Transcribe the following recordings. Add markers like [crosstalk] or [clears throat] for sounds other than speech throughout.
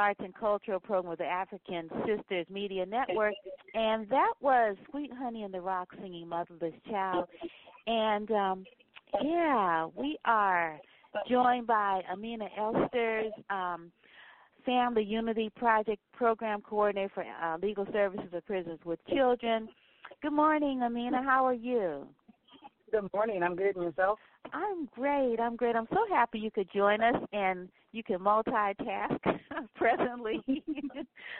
Arts and Cultural program with the African Sisters Media Network. And that was Sweet Honey in the Rock singing Motherless Child. And um, yeah, we are joined by Aminah Elsters, um, Family Unity Project Program Coordinator for uh, Legal Services of Prisons with Children. Good morning, Aminah. How are you? Good morning. I'm good. And yourself? I'm great. I'm great. I'm so happy you could join us and you can multitask [laughs] presently. [laughs]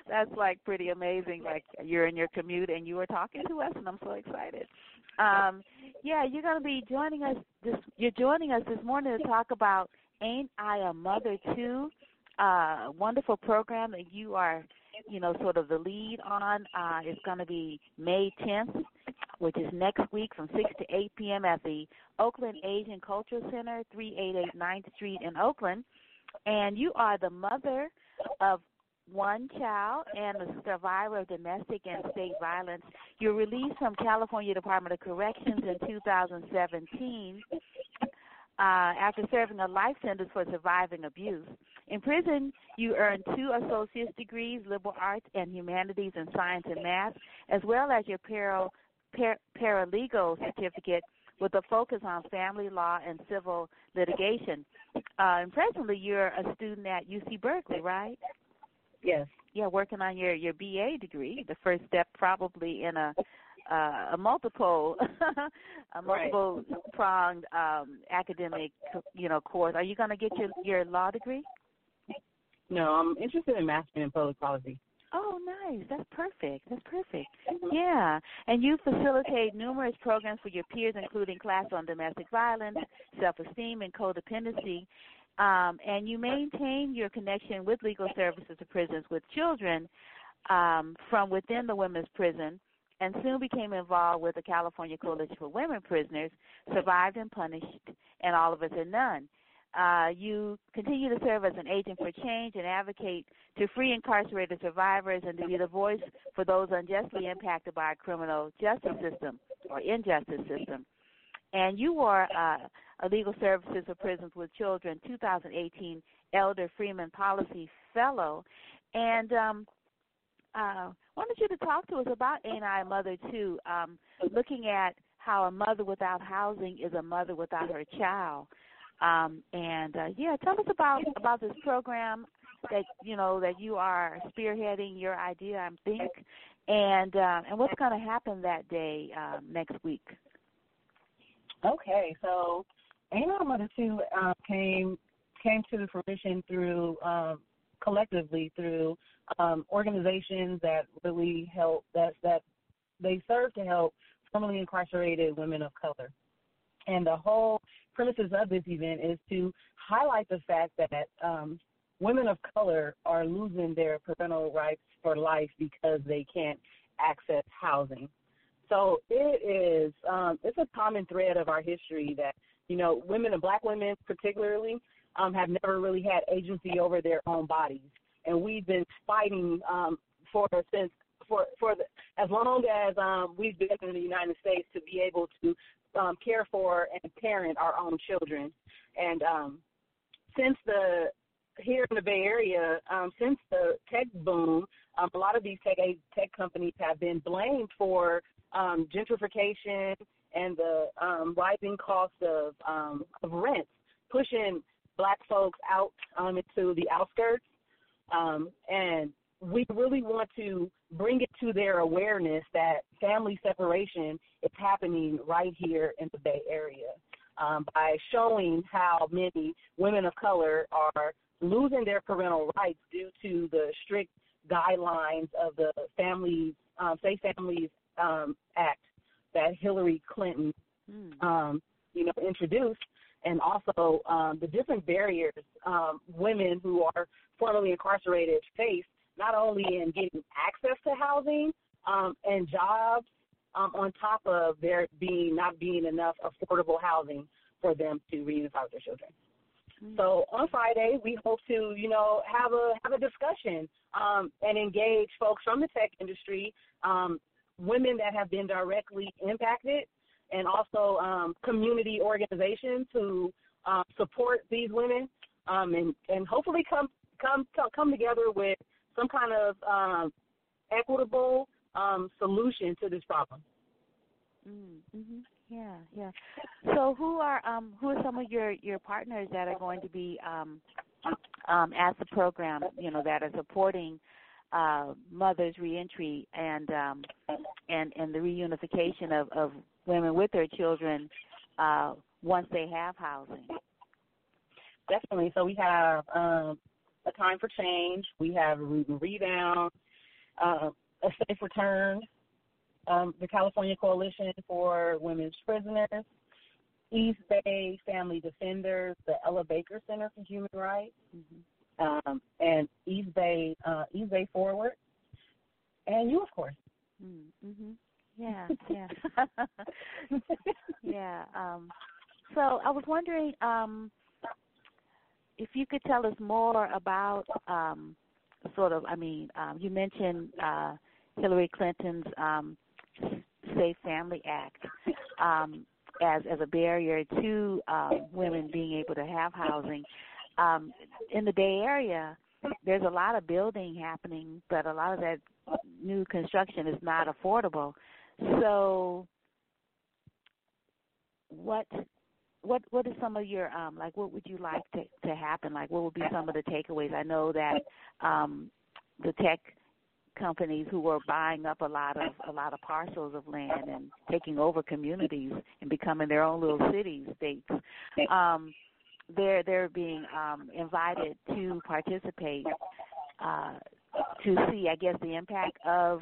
That's like pretty amazing. Like you're in your commute and you are talking to us and I'm so excited. Um yeah, you're going to be joining us this you're joining us this morning to talk about Ain't I a Mother Too? Uh wonderful program that you are, you know, sort of the lead on. Uh it's going to be May 10th which is next week from 6 to 8 p.m. at the Oakland Asian Cultural Center, 388 9th Street in Oakland. And you are the mother of one child and a survivor of domestic and state violence. You're released from California Department of Corrections in 2017 uh, after serving a life sentence for surviving abuse. In prison, you earned two associate's degrees, liberal arts and humanities and science and math, as well as your par, paralegal certificate with a focus on family law and civil litigation. Uh, and presently, you're a student at UC Berkeley, right? Yes. Yeah, working on your your BA degree. The first step, probably in a uh, a multiple [laughs] a multiple pronged um, academic you know course. Are you going to get your your law degree? No, I'm interested in mastering in public policy. Oh, nice. That's perfect. That's perfect. Yeah. And you facilitate numerous programs for your peers, including class on domestic violence, self esteem, and codependency. Um, and you maintain your connection with legal services to prisons with children um, from within the women's prison and soon became involved with the California Coalition for Women Prisoners, Survived and Punished, and All of Us or None. Uh, you continue to serve as an agent for change and advocate to free incarcerated survivors and to be the voice for those unjustly impacted by our criminal justice system or injustice system. And you were uh, a Legal Services for Prisons with Children 2018 Elder Freeman Policy Fellow. And um, uh, wanted you to talk to us about Ain't I Mother Too, um, looking at how a mother without housing is a mother without her child. Um, and uh, yeah, tell us about about this program that you know that you are spearheading your idea, I think, and uh, and what's going to happen that day um, next week. Okay, so Ain't I Mother Too uh, came came to fruition through um, collectively through um, organizations that really help that that they serve to help formerly incarcerated women of color. And the whole premises of this event is to highlight the fact that um, women of color are losing their parental rights for life because they can't access housing. So it is um, it's a common thread of our history that you know women and black women particularly um, have never really had agency over their own bodies, and we've been fighting um, for since for for the, as long as um, we've been in the United States to be able to um, care for and parent our own children. And um, since the here in the Bay Area, um, since the tech boom, um, a lot of these tech tech companies have been blamed for um, gentrification and the um, rising cost of um, of rents, pushing black folks out um, into the outskirts. Um, and we really want to bring it to their awareness that family separation is happening right here in the Bay Area um, by showing how many women of color are losing their parental rights due to the strict guidelines of the Families um, Safe Families um, Act that Hillary Clinton, mm. um, you know, introduced, and also um, the different barriers um, women who are formerly incarcerated face not only in getting access to housing um, and jobs, um, on top of there being not being enough affordable housing for them to reunify with their children. Mm-hmm. So on Friday, we hope to, you know, have a have a discussion um, and engage folks from the tech industry, um, women that have been directly impacted, and also um, community organizations who uh, support these women, um, and and hopefully come come come together with some kind of um, equitable um, solution to this problem. Mm-hmm. Yeah, yeah. So, who are um, who are some of your your partners that are going to be um, um, at the program? You know, that are supporting uh, mothers' reentry and um, and and the reunification of, of women with their children uh, once they have housing. Definitely. So we have um, a Time for Change. We have a Root and Rebound, uh, A Safe Return, um, the California Coalition for Women's Prisoners, East Bay Family Defenders, the Ella Baker Center for Human Rights, mm-hmm. um, and East Bay uh, East Bay Forward, and you, of course. Mm-hmm. Yeah, yeah, [laughs] yeah. Um, so I was wondering, um, if you could tell us more about um, sort of, I mean, um, you mentioned uh, Hillary Clinton's um, Safe Family Act um, as as a barrier to uh, women being able to have housing. Um, in the Bay Area, there's a lot of building happening, but a lot of that new construction is not affordable. So, what what what is some of your um like what would you like to to happen? Like what would be some of the takeaways? I know that um the tech companies who are buying up a lot of a lot of parcels of land and taking over communities and becoming their own little cities states um they're they're being um invited to participate uh to see, I guess, the impact of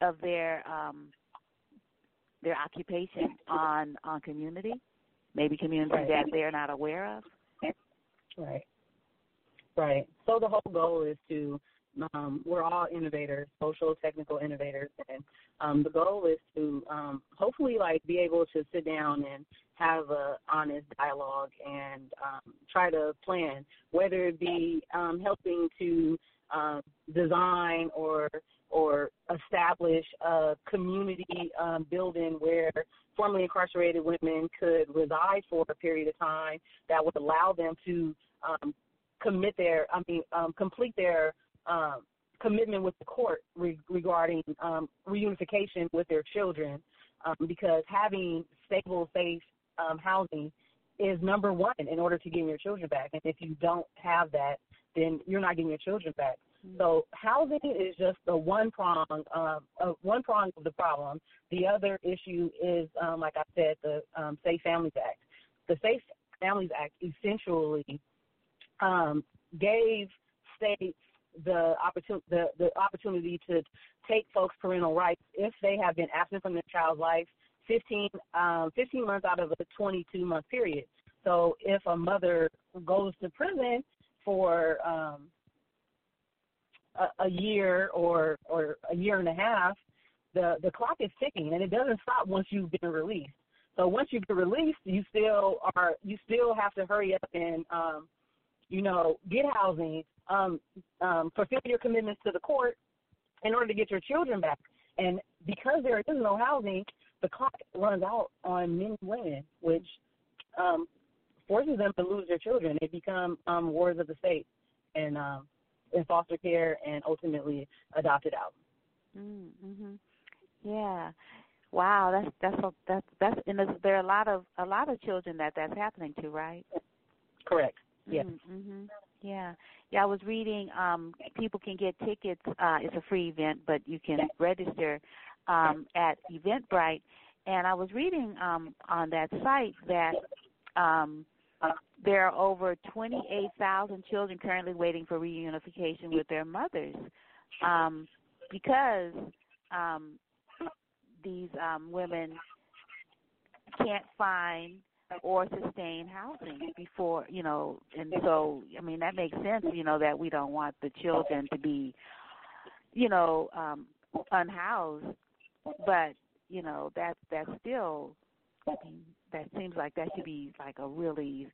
of their um, their occupation on on community, maybe communities Right. that they're not aware of. Right. Right. So the whole goal is to um, we're all innovators, social technical innovators, and um, the goal is to um, hopefully like be able to sit down and have a honest dialogue and um, try to plan, whether it be um, helping to um, design or or establish a community um, building where formerly incarcerated women could reside for a period of time that would allow them to um, commit their, I mean, um, complete their um, commitment with the court re- regarding um, reunification with their children, um, because having stable, safe um, housing is number one in order to get your children back. And if you don't have that, then you're not getting your children back. So housing is just the one prong, um, uh, one prong of the problem. The other issue is, um, like I said, the um, Safe Families Act. The Safe Families Act essentially um, gave states the opportunity the, the opportunity to take folks' parental rights if they have been absent from their child's life 15, um, 15 months out of a 22 month period. So if a mother goes to prison for um, a, a year or or a year and a half, the the clock is ticking and it doesn't stop once you've been released. So once you get released, you still are you still have to hurry up and um, you know get housing, um, um, fulfill your commitments to the court in order to get your children back. And because there is no housing, the clock runs out on men and women, which um, forces them to lose their children. They become um, wards of the state and um, in foster care and ultimately adopted out. Mm, mhm. Yeah. Wow, that's that's a, that's that's and there's, there are a lot of a lot of children that that's happening to, right? Correct. Yes. Mm-hmm. Yeah. Yeah, I was reading um people can get tickets uh it's a free event, but you can register um at Eventbrite and I was reading um on that site that um there are over 28,000 children currently waiting for reunification with their mothers um because um these um women can't find or sustain housing before you know and so i mean that makes sense you know that we don't want the children to be you know um unhoused but you know that that's still I mean, that seems like that should be like a really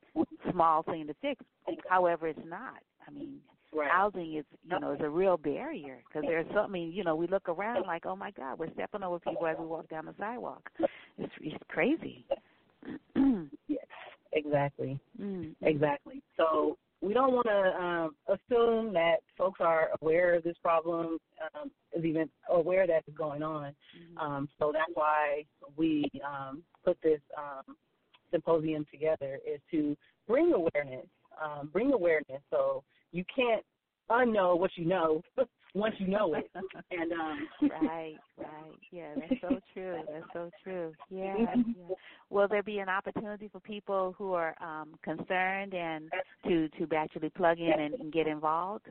small thing to fix however it's not i mean Right. housing is you know is a real barrier because there's so I mean you know we look around like oh my god we're stepping over people as we walk down the sidewalk it's it's crazy [clears throat] Yes. Exactly. mm. Exactly. So we don't want to um, assume that folks are aware of this problem, um, is even aware that it's going on. Mhm. Um, so that's why we um, put this um, symposium together is to bring awareness, um, bring awareness. So you can't unknow what you know [laughs] once you know it. [laughs] And um, right, right. Yeah, that's so true. That's so true. Yeah, yeah. Will there be an opportunity for people who are um concerned and to to actually plug in and, and get involved?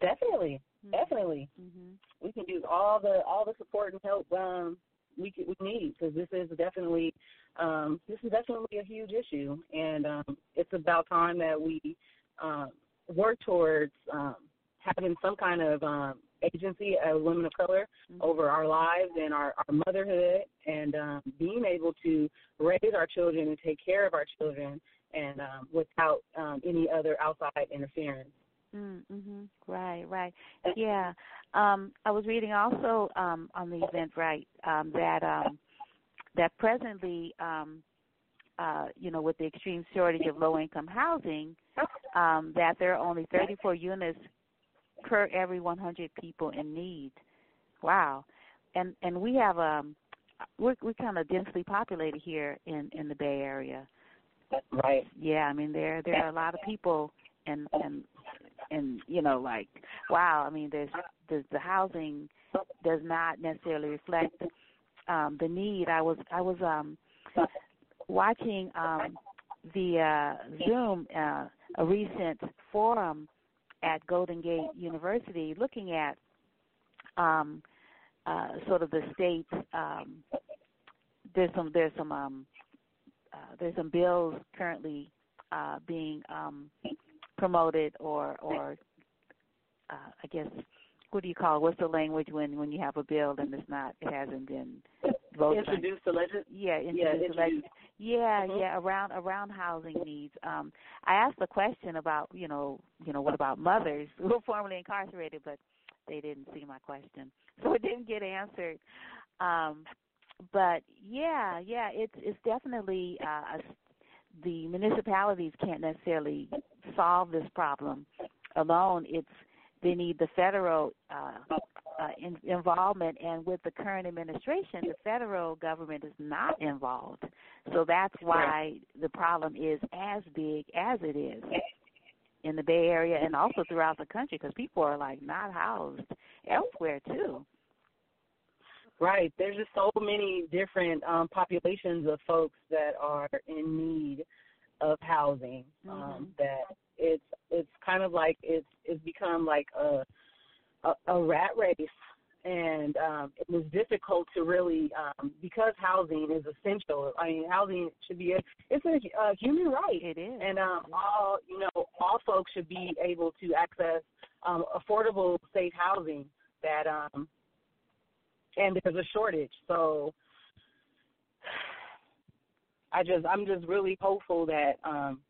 definitely, definitely, Mm-hmm. we can do all the all the support and help um, we can, we need because this is definitely um, this is definitely a huge issue, and um, it's about time that we um, work towards um, having some kind of um, agency as women of color Mm-hmm. over our lives and our, our motherhood, and um, being able to raise our children and take care of our children, and um, without um, any other outside interference. Mm-hmm. Right, right. Yeah. Um, I was reading also um, on the event right um, that um, that presently, um, uh, you know, with the extreme shortage of low income housing, um, that there are only 34 units per every 100 people in need. Wow. And and we have um we're we're kind of densely populated here in in the Bay Area. Right. Yeah, I mean there there are a lot of people and and and you know like wow, I mean there's the the housing does not necessarily reflect um the need. I was I was um watching um the uh Zoom uh a recent forum at Golden Gate University, looking at um, uh, sort of the state's. Um, there's some there's some um, uh, there's some bills currently uh, being um, promoted or or uh, I guess what do you call it? what's the language when when you have a bill and it's not it hasn't been introduced to legis- yeah introduced yeah, introduced. yeah Mhm. yeah around around housing needs. Um i asked the question about you know you know what about mothers [laughs] who were formerly incarcerated but they didn't see my question [laughs] so it didn't get answered. Um but yeah yeah it's it's definitely uh a, the municipalities can't necessarily solve this problem alone. It's they need the federal uh, uh, in, involvement, and with the current administration, the federal government is not involved. So that's why the problem is as big as it is in the Bay Area and also throughout the country because people are like not housed elsewhere too. Right. There's just so many different um, populations of folks that are in need of housing um, Mhm. that it's it's kind of like it's it's become like a a, a rat race. And um it was difficult to really um because housing is essential. I mean housing should be a it's a, a human right. It is. and um all you know all folks should be able to access um affordable safe housing that um and there's a shortage. So i just i'm just really hopeful that um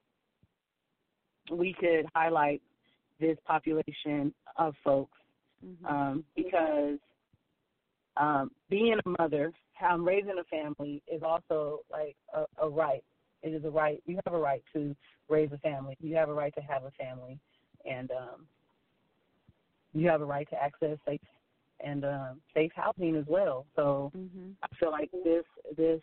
we could highlight this population of folks Mhm. um, because um, being a mother, um, raising a family is also like a, a right. It is a right. You have a right to raise a family. You have a right to have a family, and um, you have a right to access safe and um, safe housing as well. So Mhm. I feel like this this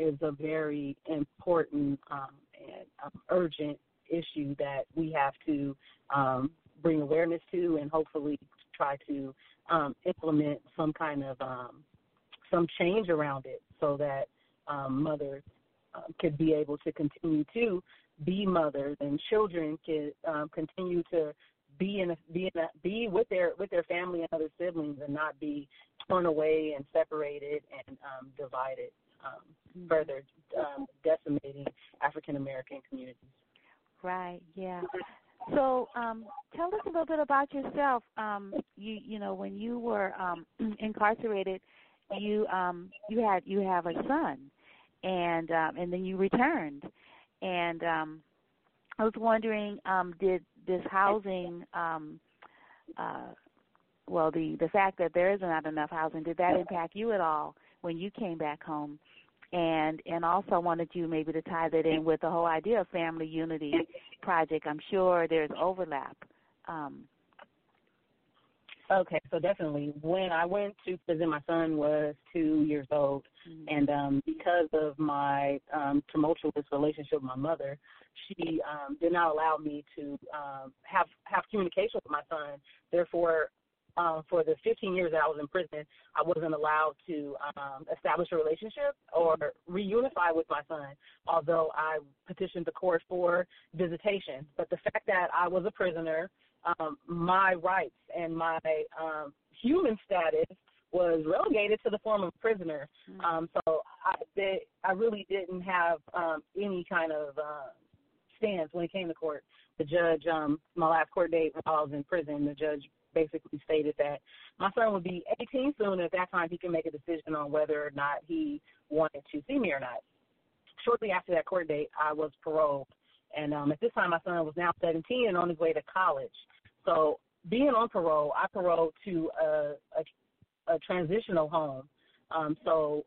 is a very important um, and um, urgent issue that we have to um, bring awareness to and hopefully try to um, implement some kind of um, some change around it so that um, mothers um, could be able to continue to be mothers and children could um, continue to be in a, be in a, be with their with their family and other siblings and not be torn away and separated and divided, um, further um, decimating African American communities. Right. Yeah. So, um, tell us a little bit about yourself. Um, you you know when you were um, [clears throat] incarcerated, you um, you had you have a son, and um, and then you returned, and um, I was wondering, um, did this housing, um, uh, well, the the fact that there is not enough housing, did that impact you at all when you came back home? And and also I wanted you maybe to tie that in with the whole idea of family unity project. I'm sure there's overlap. Um, Okay, so definitely when I went to prison, my son was two years old, mhm. and um, because of my um, tumultuous relationship with my mother, she um, did not allow me to um, have have communication with my son. Therefore, um, for the 15 years that I was in prison, I wasn't allowed to um, establish a relationship or reunify with my son. Although I petitioned the court for visitation, but the fact that I was a prisoner, um, my rights and my um, human status was relegated to the form of prisoner. Mhm. Um, so I, they, I really didn't have um, any kind of uh, stance when it came to court. The judge, um, my last court date while I was in prison, the judge basically stated that my son would be 18 soon. And at that time, he can make a decision on whether or not he wanted to see me or not. Shortly after that court date, I was paroled, and um, at this time, my son was now 17 and on his way to college. So being on parole, I paroled to a, a, a transitional home. Um, so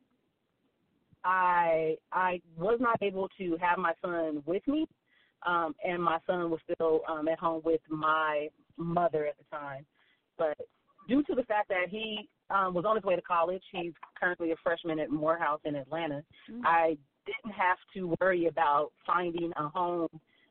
I I was not able to have my son with me, um, and my son was still um, at home with my mother at the time. But due to the fact that he um, was on his way to college, he's currently a freshman at Morehouse in Atlanta. Mhm. I didn't have to worry about finding a home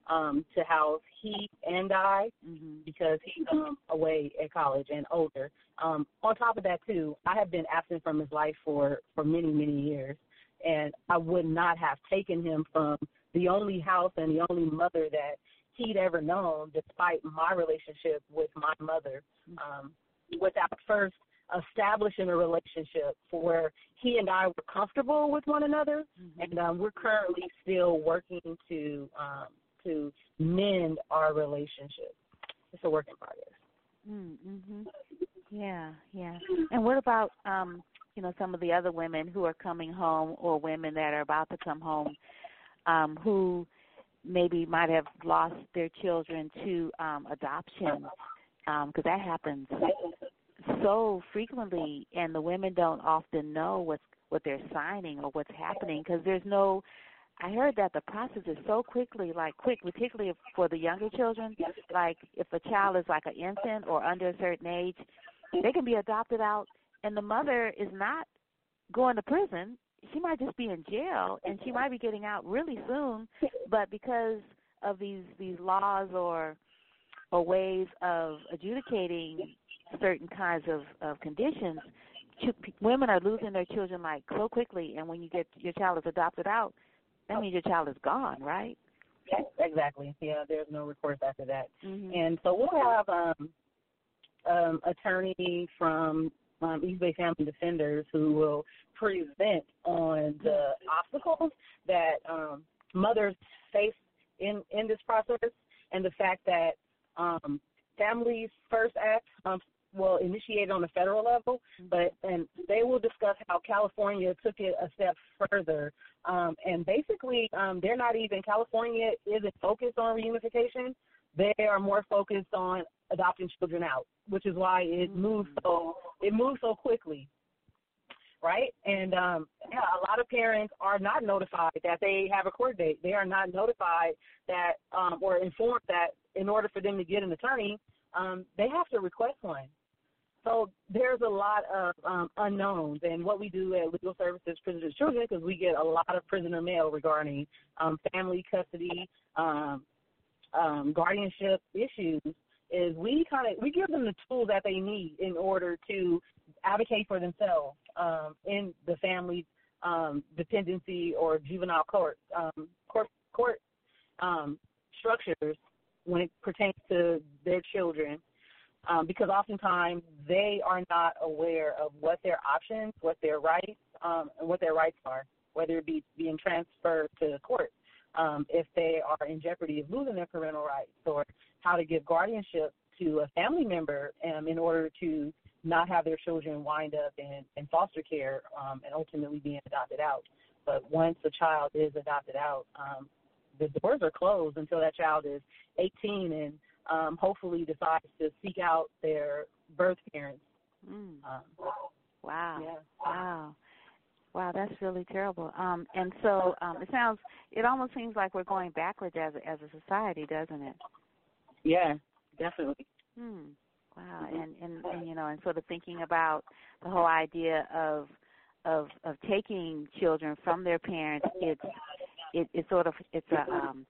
um, to house he and I Mhm. because he's um, away at college and older. Um, on top of that, too, I have been absent from his life for for many many years, and I would not have taken him from the only house and the only mother that he'd ever known, despite my relationship with my mother, um, without first establishing a relationship for where he and I were comfortable with one another, Mm-hmm. and um, we're currently still working to um, to mend our relationship. It's a work in progress. Mm-hmm. Yeah, yeah. And what about um, you know, some of the other women who are coming home or women that are about to come home um who maybe might have lost their children to um adoption um because that happens so frequently and the women don't often know what's what they're signing or what's happening because there's no I heard that the process is so quickly, like quick, particularly for the younger children. Like if a child is like an infant or under a certain age, they can be adopted out, and the mother is not going to prison. She might just be in jail, and she might be getting out really soon. But because of these these laws or or ways of adjudicating certain kinds of of conditions, ch- women are losing their children like so quickly. And when you get your child is adopted out, that means your child is gone, right? Exactly. Yeah, there's no recourse after that. Mm-hmm. And so we'll have um, um, attorney from um, East Bay Family Defenders who will present on the obstacles that um, mothers face in in this process, and the fact that um, Families First Act um, will initiate on the federal level, but and they will discuss how California took it a step further. Um, and basically, um, they're not even California isn't focused on reunification. They are more focused on adopting children out, which is why it moves so it moves so quickly. Right? And um yeah, a lot of parents are not notified that they have a court date. They are not notified that um or informed that in order for them to get an attorney, um, they have to request one. So there's a lot of um, unknowns, and what we do at Legal Services Prisoners Children, because we get a lot of prisoner mail regarding um, family custody, um, um, guardianship issues, is we kind of we give them the tools that they need in order to advocate for themselves um, in the family um, dependency or juvenile court um, court court um, structures when it pertains to their children um, because oftentimes they are not aware of what their options, what their rights, um, and what their rights are, whether it be being transferred to court, um, if they are in jeopardy of losing their parental rights, or how to give guardianship to a family member um, in order to not have their children wind up in, in foster care um, and ultimately being adopted out. But once a child is adopted out, um, the doors are closed until that child is 18 and um, hopefully decides to seek out their birth parents. Mm. Um, Wow. yeah. Wow. Wow, that's really terrible. Um and so um it sounds it almost seems like we're going backwards as a, as a society, doesn't it? Yeah, definitely. Hmm. Wow. And, and and you know, and sort of thinking about the whole idea of of of taking children from their parents, it's it, it's sort of it's a um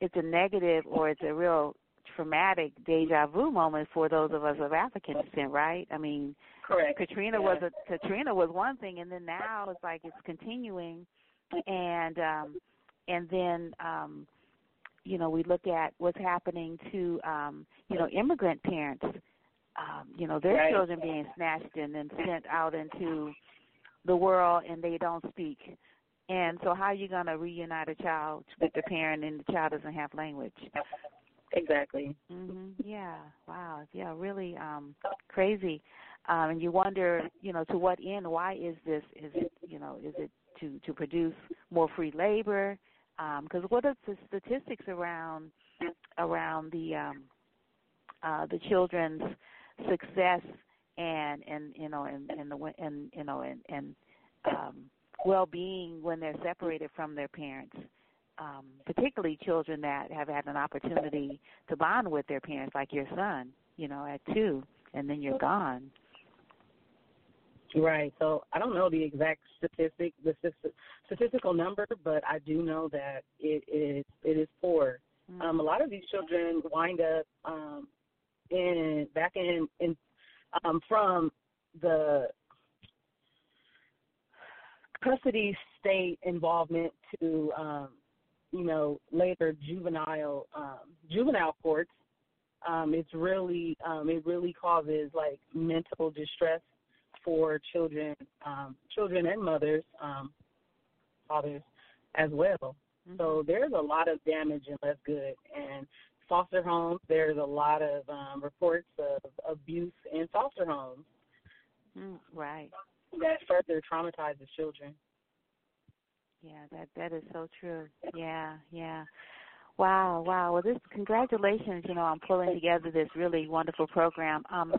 it's a negative or it's a real traumatic deja vu moment for those of us of African descent, right? I mean, Correct. Katrina Yeah. was a Katrina was one thing, and then now it's like it's continuing, and um, and then um, you know we look at what's happening to um, you know immigrant parents, um, you know their Right. children being snatched and then sent out into the world, and they don't speak. And so, how are you going to reunite a child with the parent and the child doesn't have language? Exactly. Mhm. Yeah. Wow. Yeah. Really um crazy. Um and you wonder, you know, to what end? Why is this? Is it, you know, is it to to produce more free labor? Um because what are the statistics around around the um uh the children's success and and you know and and the and you know and and um well-being when they're separated from their parents um, particularly children that have had an opportunity to bond with their parents, like your son, you know, at two, and then you're gone. Right. So I don't know the exact statistic, the statistical number, but I do know that it is it is poor. Mm. Um, a lot of these children wind up um, in back in in um, from the custody state involvement to um, you know, later juvenile um, juvenile courts, um, it's really um, it really causes like mental distress for children, um, children and mothers, um, fathers as well. Mm-hmm. So there's a lot of damage and less good. And foster homes, there's a lot of um, reports of abuse in foster homes. Mm, right. That further traumatizes children. Yeah, that that is so true. Yeah, yeah. Wow, wow. Well, this congratulations, you know, on pulling together this really wonderful program. Um,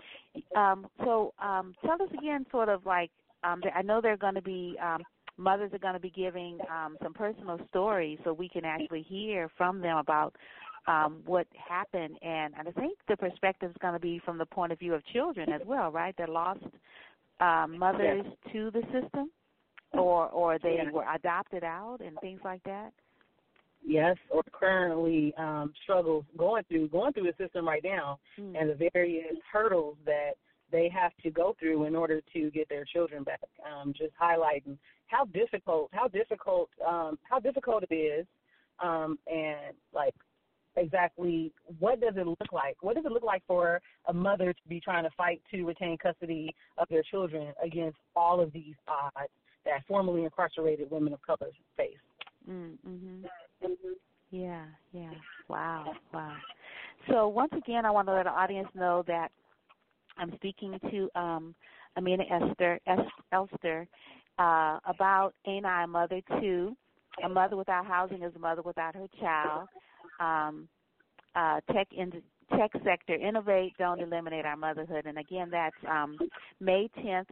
um, so um, tell us again, sort of like, um, I know they're going to be um, mothers are going to be giving um, some personal stories, so we can actually hear from them about um, what happened. And, and I think the perspective is going to be from the point of view of children as well, right? That lost um, mothers yes. to the system, or or they yes. were adopted out and things like that yes, or currently um, struggles going through going through the system right now, mm. and the various hurdles that they have to go through in order to get their children back. Um, just highlighting how difficult how difficult um, how difficult it is, um, and like exactly what does it look like? What does it look like for a mother to be trying to fight to retain custody of their children against all of these odds that formerly incarcerated women of color face? Mm, mhm. Yeah, yeah. Wow, wow. So once again, I want to let the audience know that I'm speaking to um, Aminah Esther Elster uh, about Ain't I a Mother Too? A mother without housing is a mother without her child. Um, uh, tech in tech sector innovate, don't eliminate our motherhood. And again, that's um, May 10th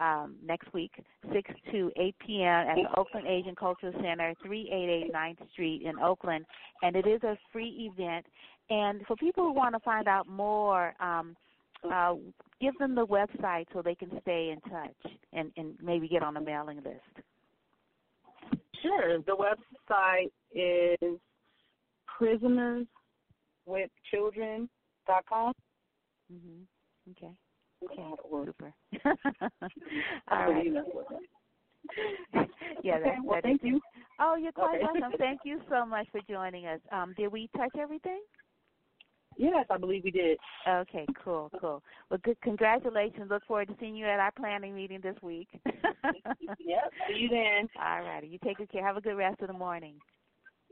um, next week, 6 to 8 p.m. at the Oakland Asian Cultural Center, 388 9th Street in Oakland. And it is a free event. And for people who want to find out more, um, uh, give them the website so they can stay in touch and, and maybe get on the mailing list. Sure. The website is prisonerswithchildren.com. Mhm. Okay. [laughs] Okay. Super. All right. yeah, that, well, that thank is, you. Oh, you're quite okay. welcome. [laughs] Thank you so much for joining us. Um, did we touch everything? Yes, I believe we did. Okay, cool, cool. Well, good. Congratulations. Look forward to seeing you at our planning meeting this week. [laughs] yep. See you then. All righty. You take good care. Have a good rest of the morning.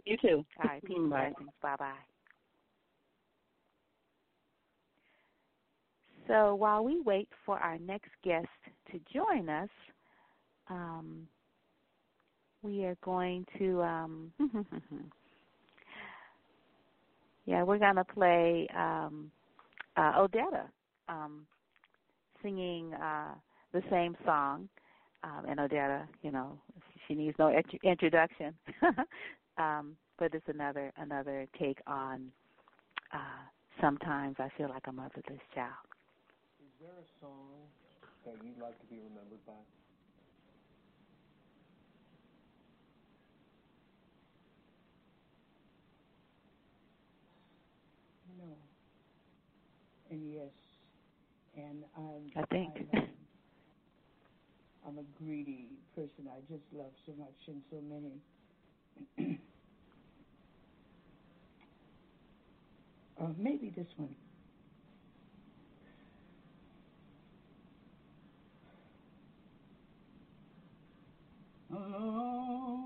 You too. All right. Peace and blessings. Bye bye. So while we wait for our next guest to join us, um, we are going to, um, [laughs] yeah, we're going to play um, uh, Odetta um, singing uh, the same song. Um, and Odetta, you know, she needs no int- introduction, [laughs] um, but it's another another take on. Uh, sometimes I feel like a motherless child there a song that you'd like to be remembered by? No. And yes. And I'm. I think. I'm, I'm a greedy person. I just love so much and so many. [clears throat] uh, maybe this one. Sometimes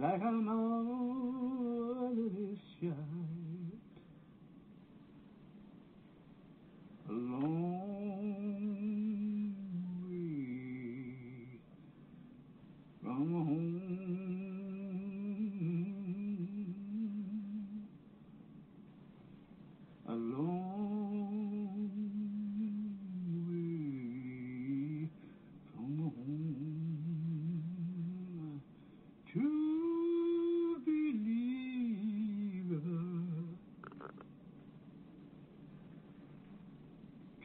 like a marvelous child. A long way from home. A long way from home to believe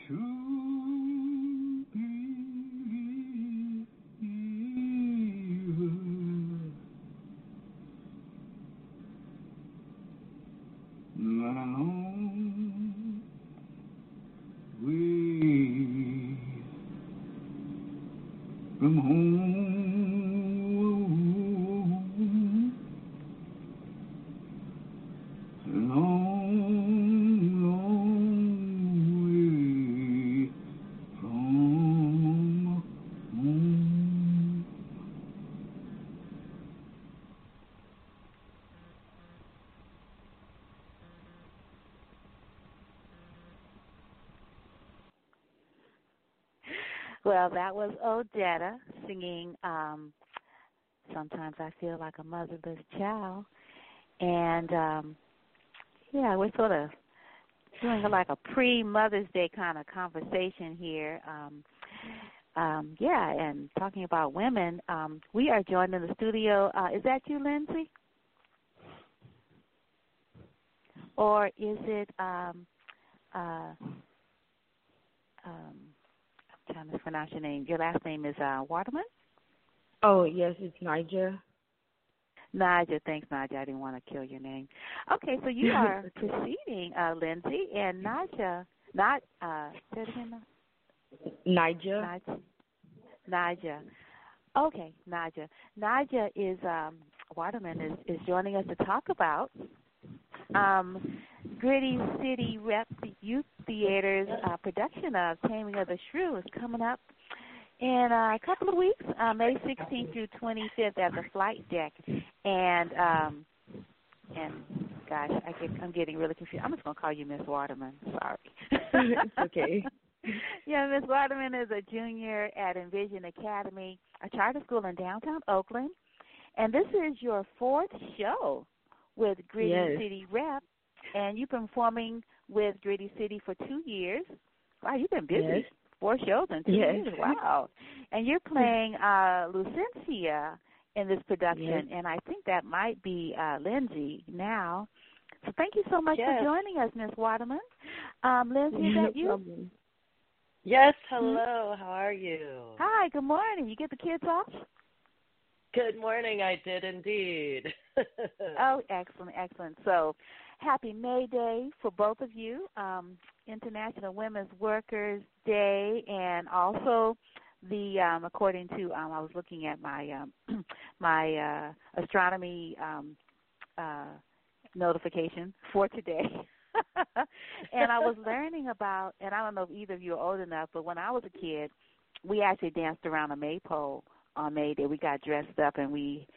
to believe not a long way from home. A long, long way from home. Well, that was Odetta singing um Sometimes I Feel Like a Motherless Child. And um yeah, we're sort of doing like a pre Mother's Day kind of conversation here. Um um yeah, and talking about women. Um we are joined in the studio. Uh is that you, Lindsey? Or is it um uh I'm trying your name. Your last name is uh Waterman? Oh, yes, it's Nijzah. Naja, thanks, Naja. I didn't want to kill your name. Okay, so you [laughs] are proceeding, uh, Lindsey, and Naja, not uh, say it again, Nijzah. Naja. Naja. Okay, Naja. Naja is um, Waterman is is joining us to talk about um, Gritty City Rep Youth Theater's uh, production of Taming of the Shrew is coming up in uh, a couple of weeks, uh, May 16th through 25th at the Flight Deck, and um, and gosh, I get I'm getting really confused. I'm just gonna call you Miss Waterman. Sorry. [laughs] it's okay. [laughs] Yeah, Miss Waterman is a junior at Envision Academy, a charter school in downtown Oakland, and this is your fourth show with Gritty Yes. City Rep, and you've been performing with Gritty City for two years. Wow, you've been busy. Yes. Four shows in two Yes. years. [laughs] Wow. And you're playing uh Lucentia in this production, Yes. and I think that might be uh Lindsey now. So thank you so much Yes. for joining us, Miss Waterman. Um, Lindsey, is no that you? Yes, hello. How are you? Hi, good morning. You get the kids off? Good morning. I did indeed. [laughs] Oh, excellent, excellent. So, happy May Day for both of you, um, International Women's Workers Day, and also the um, according to um, I was looking at my um, [clears throat] my uh, astronomy um, uh, notification for today. [laughs] and I was [laughs] learning about, and I don't know if either of you are old enough, but when I was a kid, we actually danced around a maypole on May Day. We got dressed up and we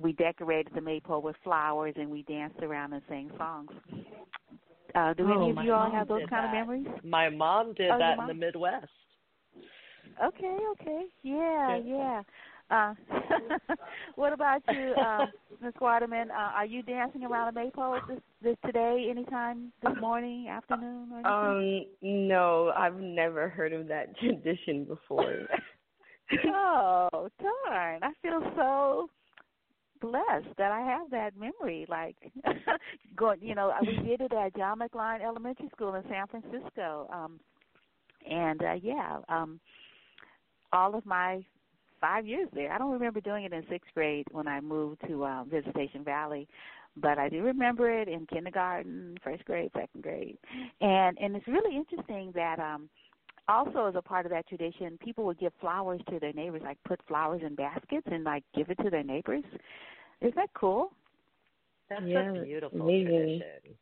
we decorated the maypole with flowers and we danced around and sang songs. Uh, do Oh, any of you all have those kind that. of memories? My mom did Oh, your that in the Midwest. Okay, okay, yeah, Yeah. yeah. Uh, [laughs] what about you, uh, [laughs] Ms. Waterman? Uh, are you dancing around a maypole this, this today, anytime this morning, afternoon, or anything? Um, no, I've never heard of that [laughs] tradition before. Oh, darn! I feel so blessed that I have that memory. Like, [laughs] going, you know, we [laughs] did it at John McLean Elementary School in San Francisco, um, and uh, yeah, um, all of my five years there. I don't remember doing it in sixth grade when I moved to um, Visitation Valley, but I do remember it in kindergarten, first grade, second grade, and and it's really interesting that um, also as a part of that tradition, people would give flowers to their neighbors, like put flowers in baskets and like give it to their neighbors. Isn't that cool? That's Yeah, a beautiful amazing. tradition.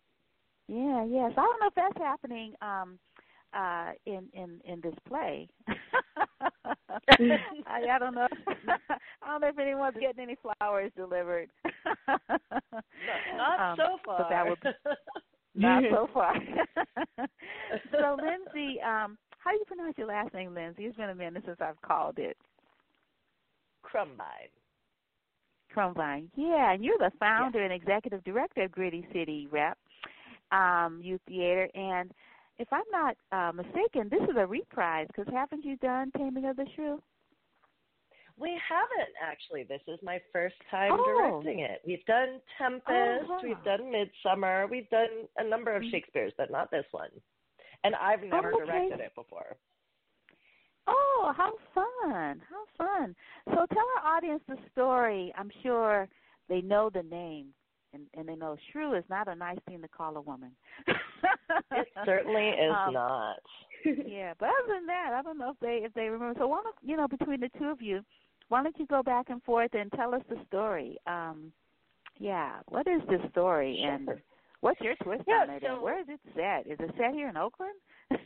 Yeah, yeah. So I don't know if that's happening um uh in in in this play. [laughs] I, I don't know. [laughs] I don't know if anyone's getting any flowers delivered. No, not Um, so far. but that would Not so [laughs] far. so, Lindsey, um, how do you pronounce your last name, Lindsey? It's been a minute since I've called it. Krumbein. Krumbein. Yeah, and you're the founder and executive director of Gritty City Rep um, Youth Theater. And if I'm not uh, mistaken, this is a reprise because haven't you done Taming of the Shrew? We haven't actually. This is my first time Oh. directing it. We've done Tempest, Oh, we've done Midsummer, we've done a number of Mhm. Shakespeare's, but not this one. And I've never okay. directed it before. Oh, how fun! How fun! So tell our audience the story. I'm sure they know the name, and and they know shrew is not a nice thing to call a woman. It certainly [laughs] is Um, not. [laughs] yeah, but other than that, I don't know if they if they remember. So why don't you know between the two of you, why don't you go back and forth and tell us the story? Um, yeah, what is this story and Sure. What's your twist Yeah, on it? so- where is it set? Is it set here in Oakland? [laughs]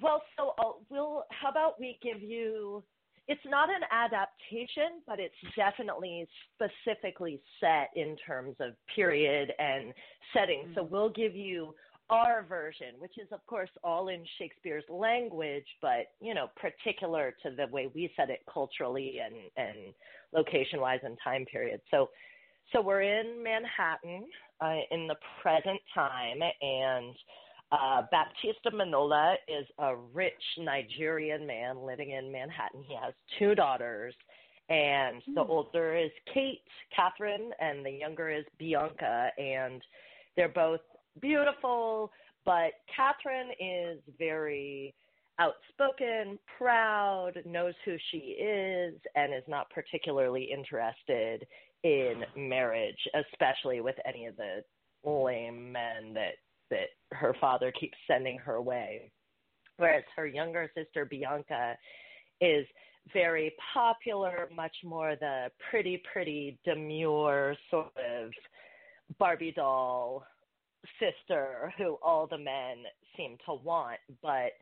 Well, so uh, we'll. How about we give you? It's not an adaptation, but it's definitely specifically set in terms of period and setting. So we'll give you our version, which is of course all in Shakespeare's language, but you know, particular to the way we set it culturally and and location wise and time period. So so we're in Manhattan uh, in the present time and uh, Baptista Minola is a rich Nigerian man living in Manhattan. He has two daughters, and the Hmm. older is Kate, Catherine, and the younger is Bianca. And they're both beautiful, but Catherine is very outspoken, proud, knows who she is, and is not particularly interested in marriage, especially with any of the lame men that that her father keeps sending her way. Whereas her younger sister Bianca is very popular, much more the pretty, pretty demure sort of Barbie doll sister who all the men seem to want, but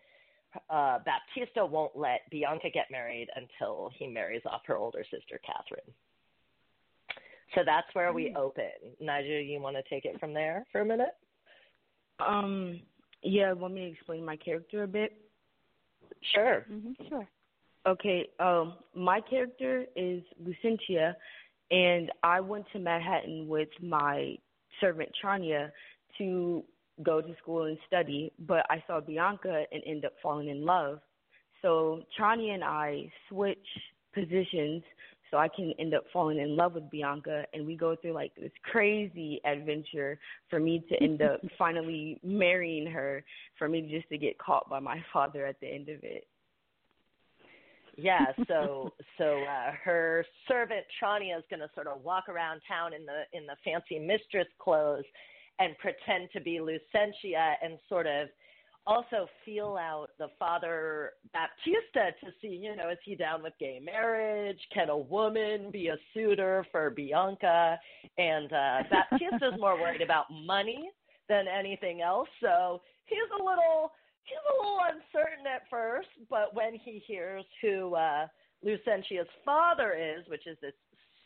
uh, Baptista won't let Bianca get married until he marries off her older sister Catherine. So that's where we open. Nijzah, you want to take it from there for a minute? Um, yeah, want me to explain my character a bit? Sure. hmm sure. Okay, um, my character is Lucentia, and I went to Manhattan with my servant Trania to go to school and study, but I saw Bianca and end up falling in love. So Trania and I switch positions so I can end up falling in love with Bianca, and we go through like this crazy adventure for me to end up [laughs] finally marrying her, for me just to get caught by my [laughs] father at the end of it. Yeah, so so uh, her servant Trania is going to sort of walk around town in the in the fancy mistress clothes and pretend to be Lucentia and sort of also feel out the father Baptista to see, you know, is he down with gay marriage? Can a woman be a suitor for Bianca? And uh [laughs] Baptista's more worried about money than anything else, so he's a little he's a little uncertain at first, but when he hears who uh Lucentia's father is, which is this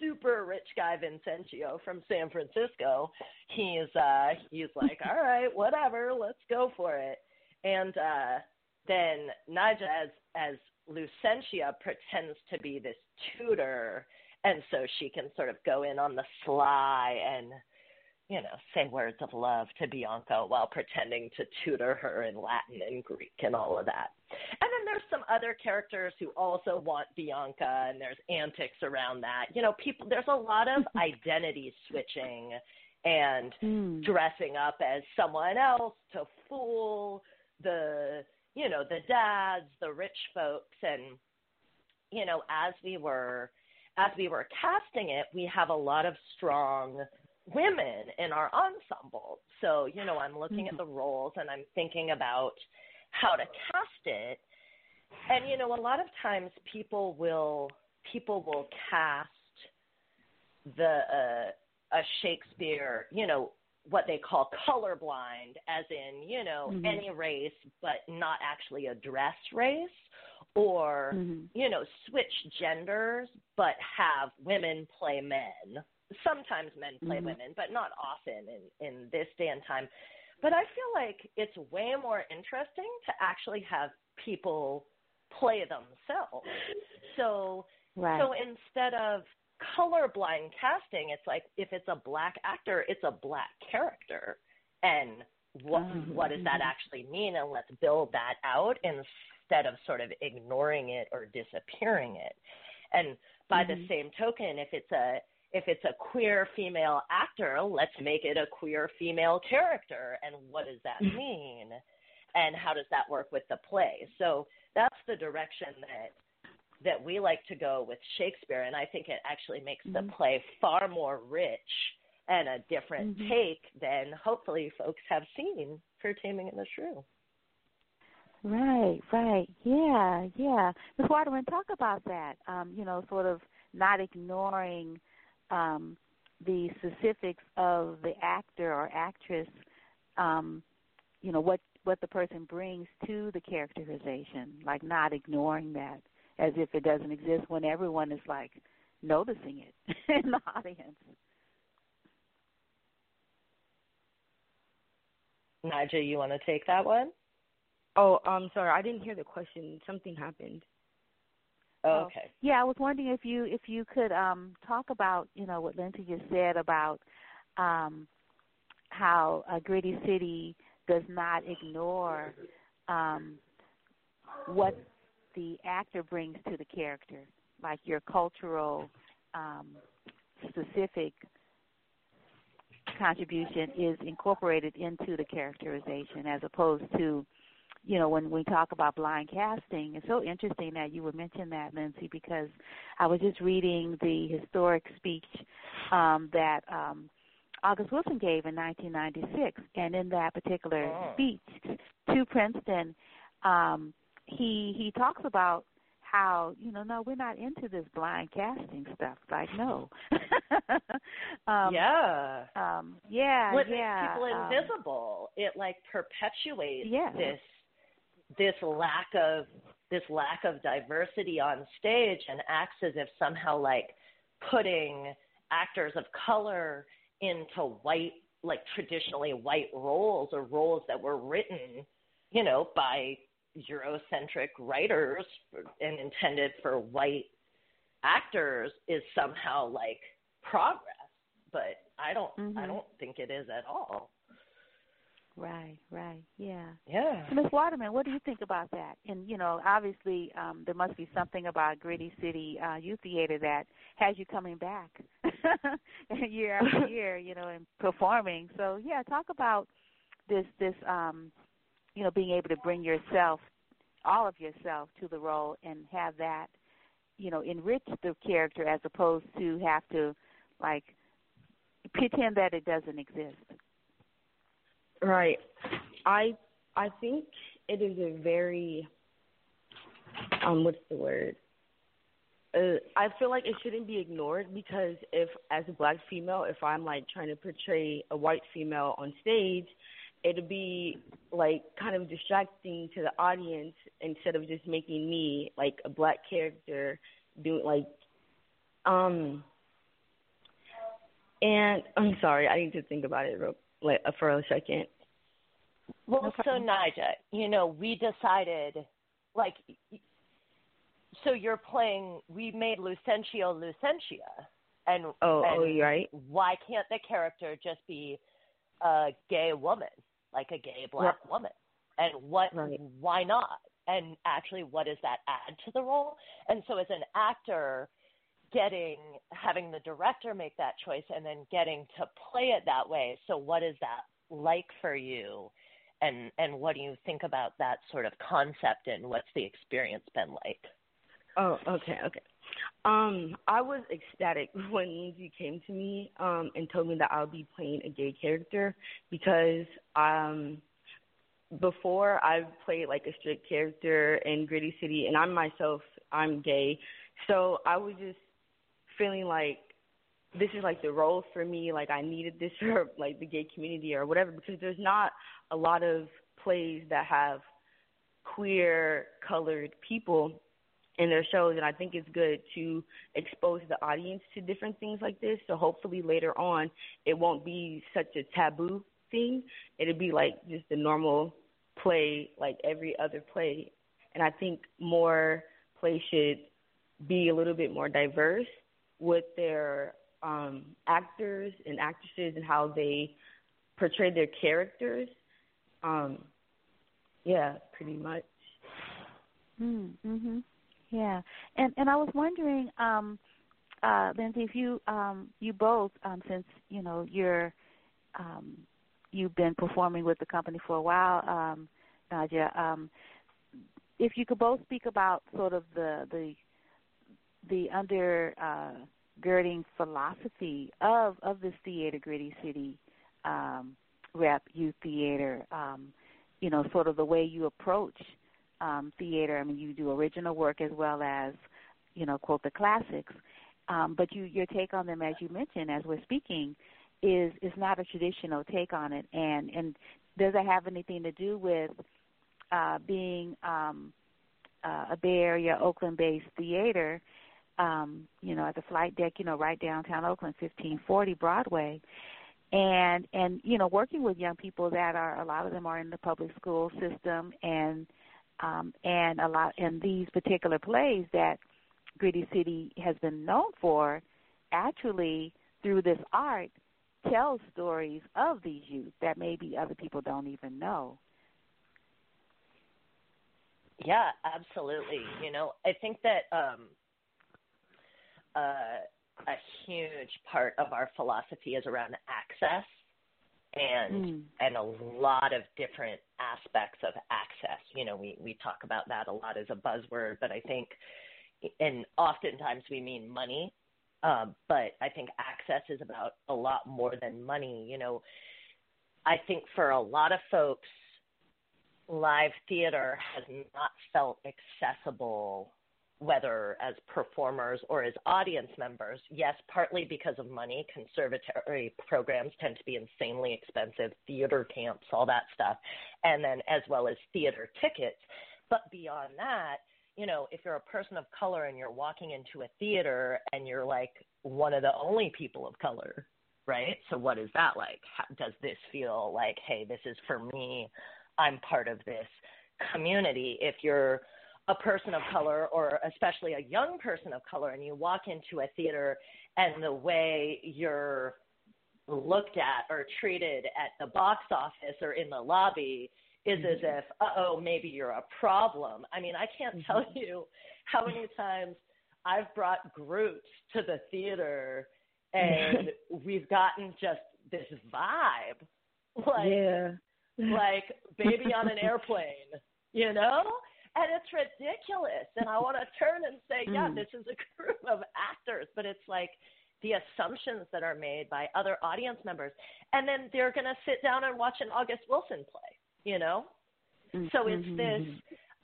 super rich guy Vincentio from San Francisco, he's uh he's like, All right, whatever, let's go for it. And uh then Naja as as Lucentia pretends to be this tutor and so she can sort of go in on the sly and you know, say words of love to Bianca while pretending to tutor her in Latin and Greek and all of that. And then there's some other characters who also want Bianca, and there's antics around that. You know, people. There's a lot of [laughs] identity switching and Mm. dressing up as someone else to fool the, you know, the dads, the rich folks, and you know, as we were as we were casting it, we have a lot of strong women in our ensemble. So, you know, I'm looking at the roles and I'm thinking about how to cast it. And you know, a lot of times people will people will cast the uh, a Shakespeare, you know, what they call colorblind, as in, you know, Mhm. any race, but not actually address race, or, Mhm. you know, switch genders, but have women play men. Sometimes men play Mhm. women, but not often in, in this day and time. But I feel like it's way more interesting to actually have people play themselves. So Right. so instead of colorblind casting, it's like if it's a black actor, it's a black character. And what Mhm. what does that actually mean? And let's build that out instead of sort of ignoring it or disappearing it. And by the Mhm. same token, if it's a if it's a queer female actor, let's make it a queer female character. And what does that mean? And how does that work with the play? So that's the direction that that we like to go with Shakespeare, and I think it actually makes the Mhm. play far more rich and a different Mhm. take than hopefully folks have seen for Taming of the Shrew. Right, right. Yeah, yeah. Ms. Waterman, talk about that. Um, you know, sort of not ignoring um, the specifics of the actor or actress, um, you know, what what the person brings to the characterization, like not ignoring that as if it doesn't exist when everyone is like noticing it [laughs] in the audience. Nijzah, you want to take that one? Oh, I'm sorry, I didn't hear the question. Something happened. Oh. Okay. Yeah, I was wondering if you if you could um, talk about you know what Lindsey just said about um, how a Gritty City does not ignore um, what the actor brings to the character, like your cultural um, specific contribution is incorporated into the characterization as opposed to you know, when we talk about blind casting, it's so interesting that you would mention that, Lindsey, because I was just reading the historic speech um, that um, August Wilson gave in 1996, and in that particular Oh. speech to Princeton, um, he he talks about how you know no we're not into this blind casting stuff like no [laughs] um yeah. um yeah what yeah makes people um, invisible? It like perpetuates Yes. this this lack of this lack of diversity on stage and acts as if somehow like putting actors of color into white like traditionally white roles or roles that were written you know by eurocentric writers and intended for white actors is somehow like progress but i don't i Mhm. don't think it is at all right right yeah yeah So, Ms. Waterman, what do you think about that? And you know, obviously, um, there must be something about Gritty City uh, Youth Theater that has you coming back [laughs] year after [laughs] year, you know, and performing. So, yeah, talk about this this um, you know, being able to bring yourself, all of yourself, to the role and have that, you know, enrich the character as opposed to have to like pretend that it doesn't exist. Right. I I think it is a very um what's the word? Uh, I feel like it shouldn't be ignored because if as a black female, if I'm like trying to portray a white female on stage, it'd be like kind of distracting to the audience instead of just making me like a black character doing like um and I'm sorry, I need to think about it real like for a second. Well, No so. Nijzah, you know, we decided, like, so you're playing. We made Lucentio Lucentia, and Oh, and oh, right. Why can't the character just be a gay woman, like a gay black woman? And what? Right. Why not? And actually, what does that add to the role? And so, as an actor, getting having the director make that choice and then getting to play it that way. So, what is that like for you? and and what do you think about that sort of concept and what's the experience been like Oh, okay, okay. Um, I was ecstatic [laughs] when Lindsey came to me um and told me that I would be playing a gay character because um before I've played like a strict character in Gritty City and I'm myself I'm gay. So I was just feeling like this is like the role for me. Like I needed this [laughs] for like the gay community or whatever because there's not a lot of plays that have queer colored people in their shows and I think it's good to expose the audience to different things like this. So hopefully later on it won't be such a taboo thing. It'll be like just a normal play like every other play. And I think more plays should be a little bit more diverse with their um actors and actresses and how they portray their characters. Um yeah pretty much. Mm mhm yeah, and and I was wondering, um, uh, Lindsey, if you um, you both, um, since you know you're um, you've been performing with the company for a while, um, Nadia, um, if you could both speak about sort of the the the undergirding uh, philosophy of of this theater, Gritty City um, Rep Youth Theater. Um, you know, sort of the way you approach um, theater. I mean, you do original work as well as, you know, quote the classics. Um, but you, your take on them, as you mentioned, as we're speaking, is is not a traditional take on it. And and does it have anything to do with uh, being um, uh, a Bay Area, Oakland-based theater? Um, you know, at the flight deck, you know, right downtown Oakland, 1540 Broadway and and you know working with young people that are a lot of them are in the public school system and um, and a lot in these particular plays that Gritty City has been known for, actually through this art tells stories of these youth that maybe other people don't even know. Yeah, absolutely. You know, I think that um, uh, a huge part of our philosophy is around access and mm. and a lot of different aspects of access. You know, we we talk about that a lot as a buzzword, but I think, and oftentimes we mean money, um, but I think access is about a lot more than money. You know, I think for a lot of folks, live theater has not felt accessible whether as performers or as audience members. Yes, partly because of money. Conservatory programs tend to be insanely expensive, theater camps, all that stuff, and then as well as theater tickets. But beyond that, you know, if you're a person of color and you're walking into a theater and you're like one of the only people of color, right? So what is that like? How, does this feel like, hey, this is for me? I'm part of this community. If you're a person of color or especially a young person of color and you walk into a theater and the way you're looked at or treated at the box office or in the lobby is mm-hmm. as if, uh oh, maybe you're a problem. I mean, I can't mm-hmm. tell you how many times I've brought groups to the theater and [laughs] we've gotten just this vibe. Like yeah. like baby on an [laughs] airplane, you know? And it's ridiculous. And I want to turn and say, yeah, mm. this is a [laughs] group of actors, but it's like the assumptions that are made by other audience members, and then they're going to sit down and watch an August Wilson play, you know. Mm-hmm. So it's mm-hmm. this.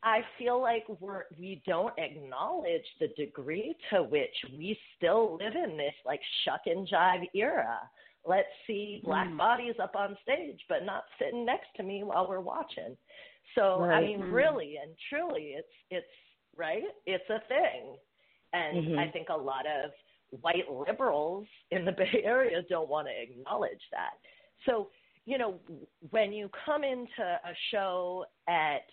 I feel like we're we don't acknowledge the degree to which we still live in this like shuck and jive era. Let's see black mm. bodies up on stage, but not sitting next to me while we're watching. So right. I mean, mm-hmm. really and truly, it's it's right. It's a thing, and mm-hmm. I think a lot of white liberals in the [laughs] Bay Area don't want to acknowledge that. So you know, when you come into a show at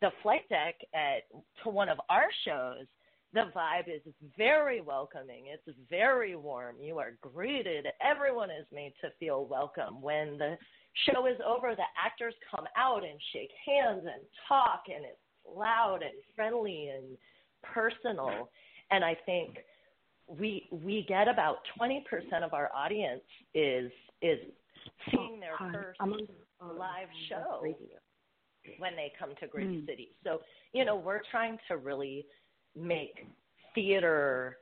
the flight deck at to one of our shows, the vibe is very welcoming. It's very warm. You are greeted. Everyone is made to feel welcome. When the show is over, the actors come out and shake hands and talk, and it's loud and friendly and personal. And I think we we get about twenty percent of our audience is is seeing their first live show when they come to Gritty mm. City. So you know we're trying to really make theater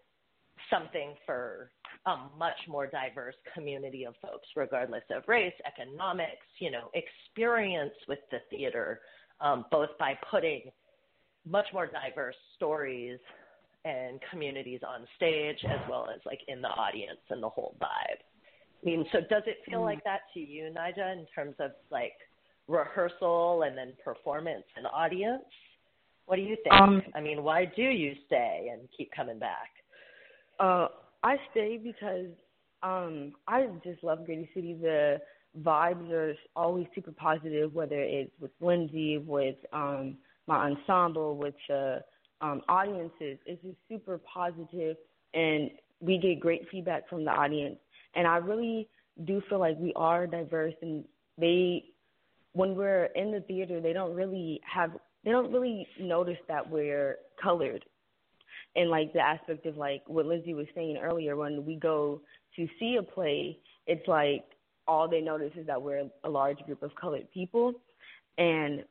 something for a much more diverse community of folks, regardless of race, economics, you know, experience with the theater, um, both by putting much more diverse stories and communities on stage as well as like in the audience and the whole vibe. I mean, so does it feel mm. like that to you, Nijzah, in terms of like rehearsal and then performance and audience? What do you think? Um, I mean, why do you stay and keep coming back? Uh, I stay because um, I just love Gritty City. The vibes are always super positive, whether it's with Lindsey, with um, my ensemble, with the um, audiences. It's just super positive, and we get great feedback from the audience. And I really do feel like we are diverse, and they, when we're in the theater, they don't really have, they don't really notice that we're colored. And like the aspect of like what Lindsey was saying earlier, when we go to see a play, it's like all they notice is that we're a large group of colored people. And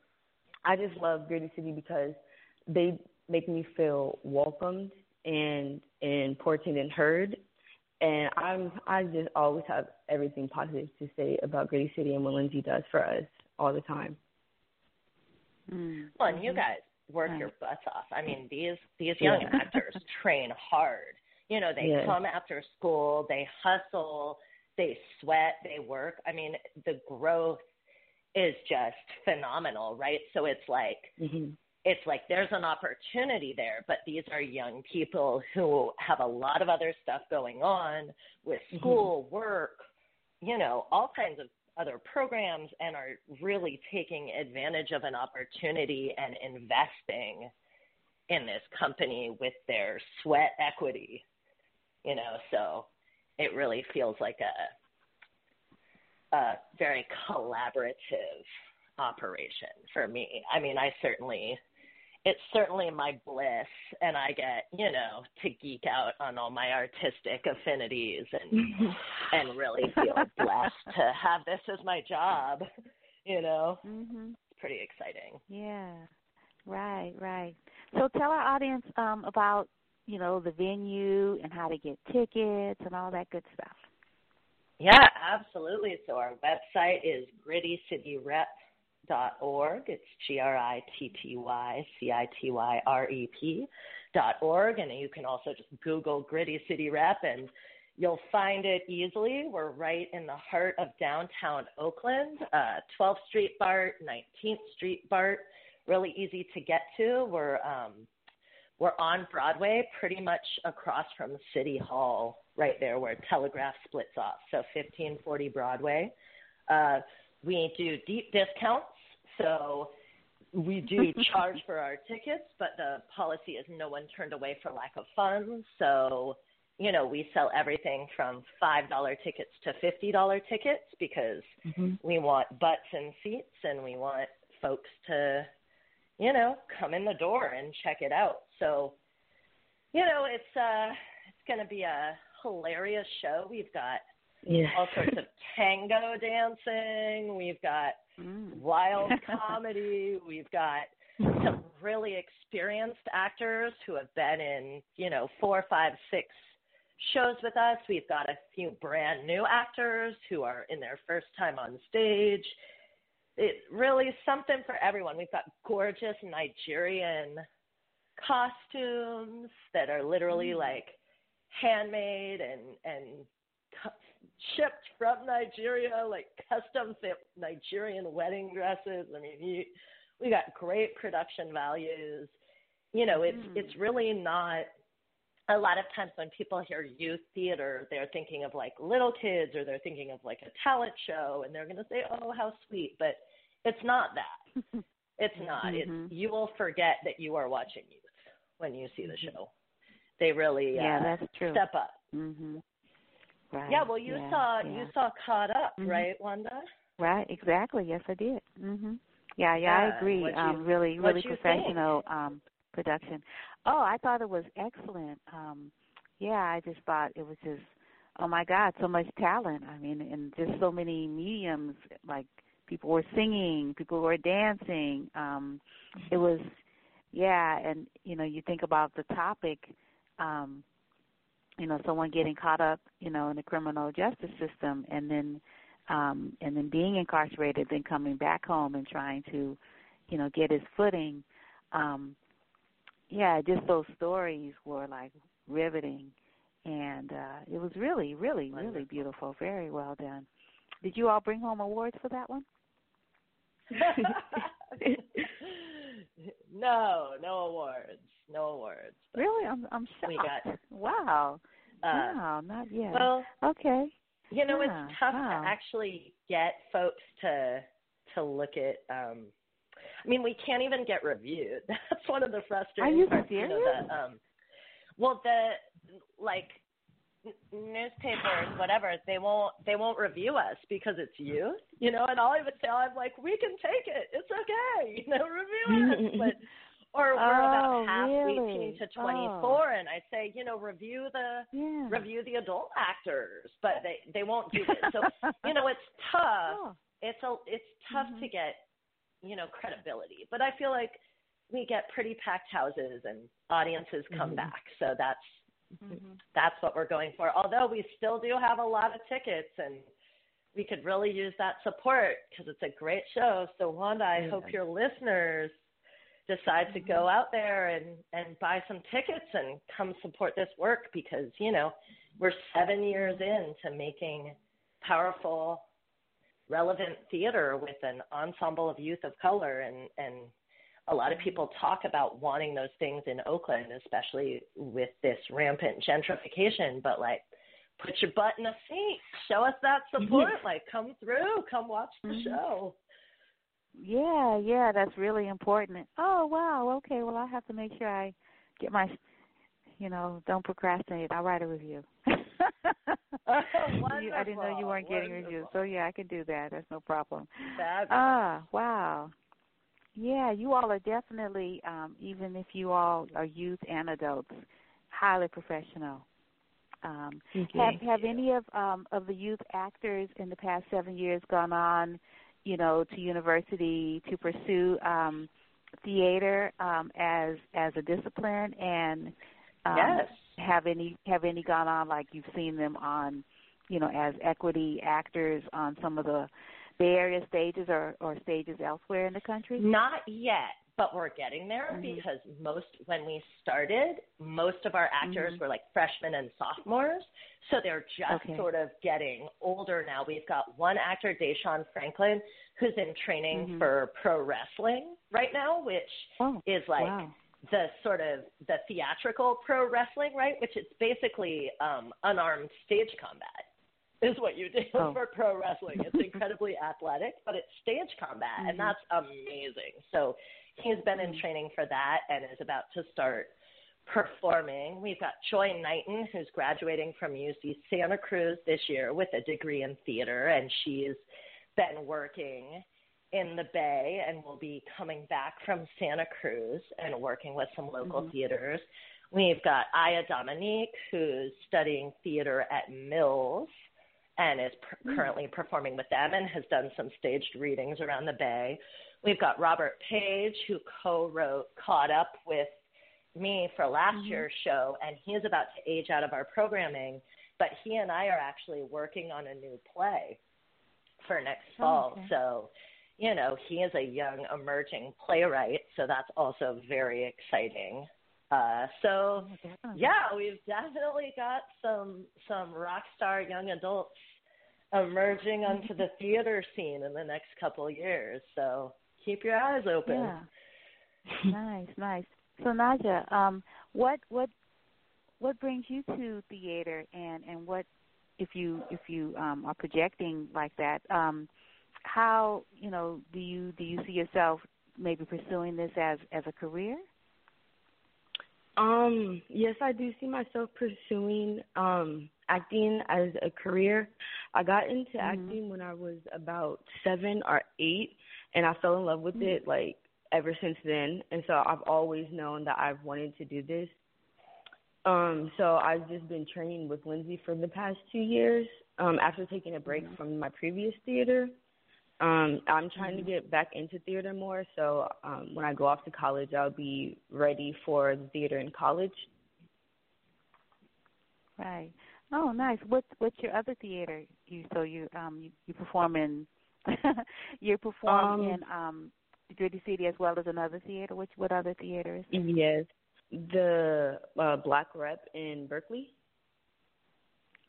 I just love Gritty City because they make me feel welcomed and important and heard. And I'm I just always have everything positive to say about Gritty City and what Lindsey does for us all the time. Mm-hmm. Well, and you guys work your butts off. I mean, these these young yeah. [laughs] actors train hard. You know, they come after school, they hustle, they sweat, they work. I mean, the growth is just phenomenal, right? So it's like mm-hmm. it's like there's an opportunity there, but these are young people who have a lot of other stuff going on with mm-hmm. school, mm-hmm. work, you know, all kinds of other programs and are really taking advantage of an opportunity and investing in this company with their sweat equity you know, so it really feels like a, a very collaborative operation for me. I mean, I certainly, it's certainly my bliss, and I get, you know, to geek out on all my artistic affinities and [laughs] and really feel blessed to have this as my job. You know, mm-hmm. it's pretty exciting. Yeah, right, right. So tell our audience um, about you know, the venue and how to get tickets and all that good stuff. Yeah, absolutely. So our website is grittycityrep.org. It's G R I T T Y C I T Y R E P dot org, and you can also just Google Gritty City Rep and you'll find it easily. We're right in the heart of downtown Oakland, uh, 12th Street BART, 19th Street BART. Really easy to get to. We're um, we're on Broadway, pretty much across from City Hall, right there where Telegraph splits off. So 1540 Broadway. Uh, we do deep discounts, so we do charge for our tickets, but the policy is no one turned away for lack of funds. So, you know, we sell everything from $5 tickets to $50 tickets because mm-hmm. we want butts and seats and we want folks to you know, come in the door and check it out. So, you know, it's uh it's going to be a hilarious show. We've got yeah. all sorts of tango dancing. We've got mm. wild [laughs] comedy. We've got some really experienced actors who have been in, you know, four, five, six shows with us. We've got a few brand new actors who are in their first time on stage it really is something for everyone. We've got gorgeous Nigerian costumes that are literally mm. like handmade and and shipped from Nigeria, like custom fit Nigerian wedding dresses. I mean, you, we got great production values. You know, it's mm. it's really not. A lot of times when people hear youth theater, they're thinking of like little kids or they're thinking of like a talent show, and they're going to say, "Oh, how sweet," but it's not that. [laughs] It's not. Mm-hmm. It's you will forget that you are watching youth when you see the mm-hmm. show. They really yeah, uh, that's true. step up. Mhm. Right. Yeah, well, you yeah, saw yeah. you saw Caught Up, mm-hmm. right, Wanda? Right. Exactly. Yes, I did. Mhm. Yeah, yeah, I agree. You, um, really, really professional think? um production. Oh, I thought it was excellent. Um, yeah, I just thought it was just, oh my God, so much talent. I mean, and just so many mediums like people were singing, people were dancing. Um, it was, yeah, and you know, you think about the topic, um, you know, someone getting caught up, you know, in the criminal justice system, and then, um, and then being incarcerated, then coming back home and trying to, you know, get his footing. Um, yeah, just those stories were like riveting, and uh it was really, really, really beautiful. Very well done. Did you all bring home awards for that one? [laughs] [laughs] [laughs] no, no awards, no awards. Really, I'm I'm shocked. We got- wow. uh, wow, not yet. Well, okay. you know, Yeah, it's tough wow. to actually get folks to to look at. um I mean, we can't even get reviewed. [laughs] That's one of the frustrating you parts. You know, serious? the, um, well, the like newspapers, whatever, they won't they won't review us because it's youth, you know. And all I would say, I'm like, we can take it. It's okay, [laughs] you know, review us. [laughs] but or we're Oh, about half really? 18 to 24, Oh. and I say, you know, review the Yeah. review the adult actors, but they they won't do it. So [laughs] you know, it's tough. Oh, It's a it's tough Mhm. to get you know credibility, but I feel like we get pretty packed houses and audiences come Mhm. back. So that's mhm. that's what we're going for. Although we still do have a lot of tickets and we could really use that support because it's a great show. So Wanda, I Yeah. hope your listeners decide to go out there and and buy some tickets and come support this work because you know we're seven years into making powerful relevant theater with an ensemble of youth of color and and a lot of people talk about wanting those things in Oakland, especially with this rampant gentrification, but like put your butt in a seat, show us that support, like come through, come watch the Mhm. show. Yeah, yeah, that's really important. Oh, wow. Okay, well, I have to make sure I get my, you know, don't procrastinate. I'll write a review. [laughs] [laughs] You- I didn't know you weren't getting reviews, so yeah, I can do that. That's no problem. Fabulous. Ah, wow. Yeah, you all are definitely, um, even if you all are youth and adults, highly professional. Um, have have any of um, of the youth actors in the past seven years gone on, you know, to university to pursue um, theater um, as as a discipline, and um, yes. have any have any gone on like you've seen them on, you know, as equity actors on some of the Area stages or or stages elsewhere in the country? Not yet, but we're getting there Mhm. because most when we started, most of our actors Mhm. were like freshmen and sophomores, so they're just Okay. sort of getting older now. We've got one actor, Deshaun Franklin, who's in training Mhm. for pro wrestling right now, which Oh, is like wow. the sort of the theatrical pro wrestling, right? Which is basically um, unarmed stage combat. Is what you do Oh. for pro wrestling. It's incredibly [laughs] athletic, but it's stage combat, Mhm. and that's amazing. So he's been in Mhm. training for that and is about to start performing. We've got Joy Knighton, who's graduating from UC Santa Cruz this year with a degree in theater, and she's been working in the Bay and will be coming back from Santa Cruz and working with some local Mhm. theaters. We've got Aya Dominique, who's studying theater at Mills and is pr- Mm. currently performing with them and has done some staged readings around the Bay. We've got Robert Page, who co-wrote Caught Up with me for last Mhm. year's show, and he is about to age out of our programming. But he and I are actually working on a new play for next Oh, fall. okay. So, you know, he is a young emerging playwright, so that's also very exciting. Uh, so Oh, yeah, we've definitely got some some rock star young adults emerging onto the [laughs] theater scene in the next couple of years. So keep your eyes open. Yeah. nice, nice. So Naja, um, what what what brings you to theater, and and what if you if you um, are projecting like that? Um, how you know do you do you see yourself maybe pursuing this as as a career? Um, yes, I do see myself pursuing um acting as a career. I got into Mhm. acting when I was about 7 or 8 and I fell in love with Mm. it like ever since then. And so I've always known that I've wanted to do this. Um, so I've just been training with Lindsey for the past 2 years. Um after taking a break Mhm. from my previous theater. Um, I'm trying to get back into theater more, so um, when I go off to college, I'll be ready for the theater in college. Right. Oh, nice. What what's your other theater? You so you um you, you perform in [laughs] you perform Um, in um Gritty City as well as another theater. Which what other theater is? it? Yes. the uh, Black Rep in Berkeley.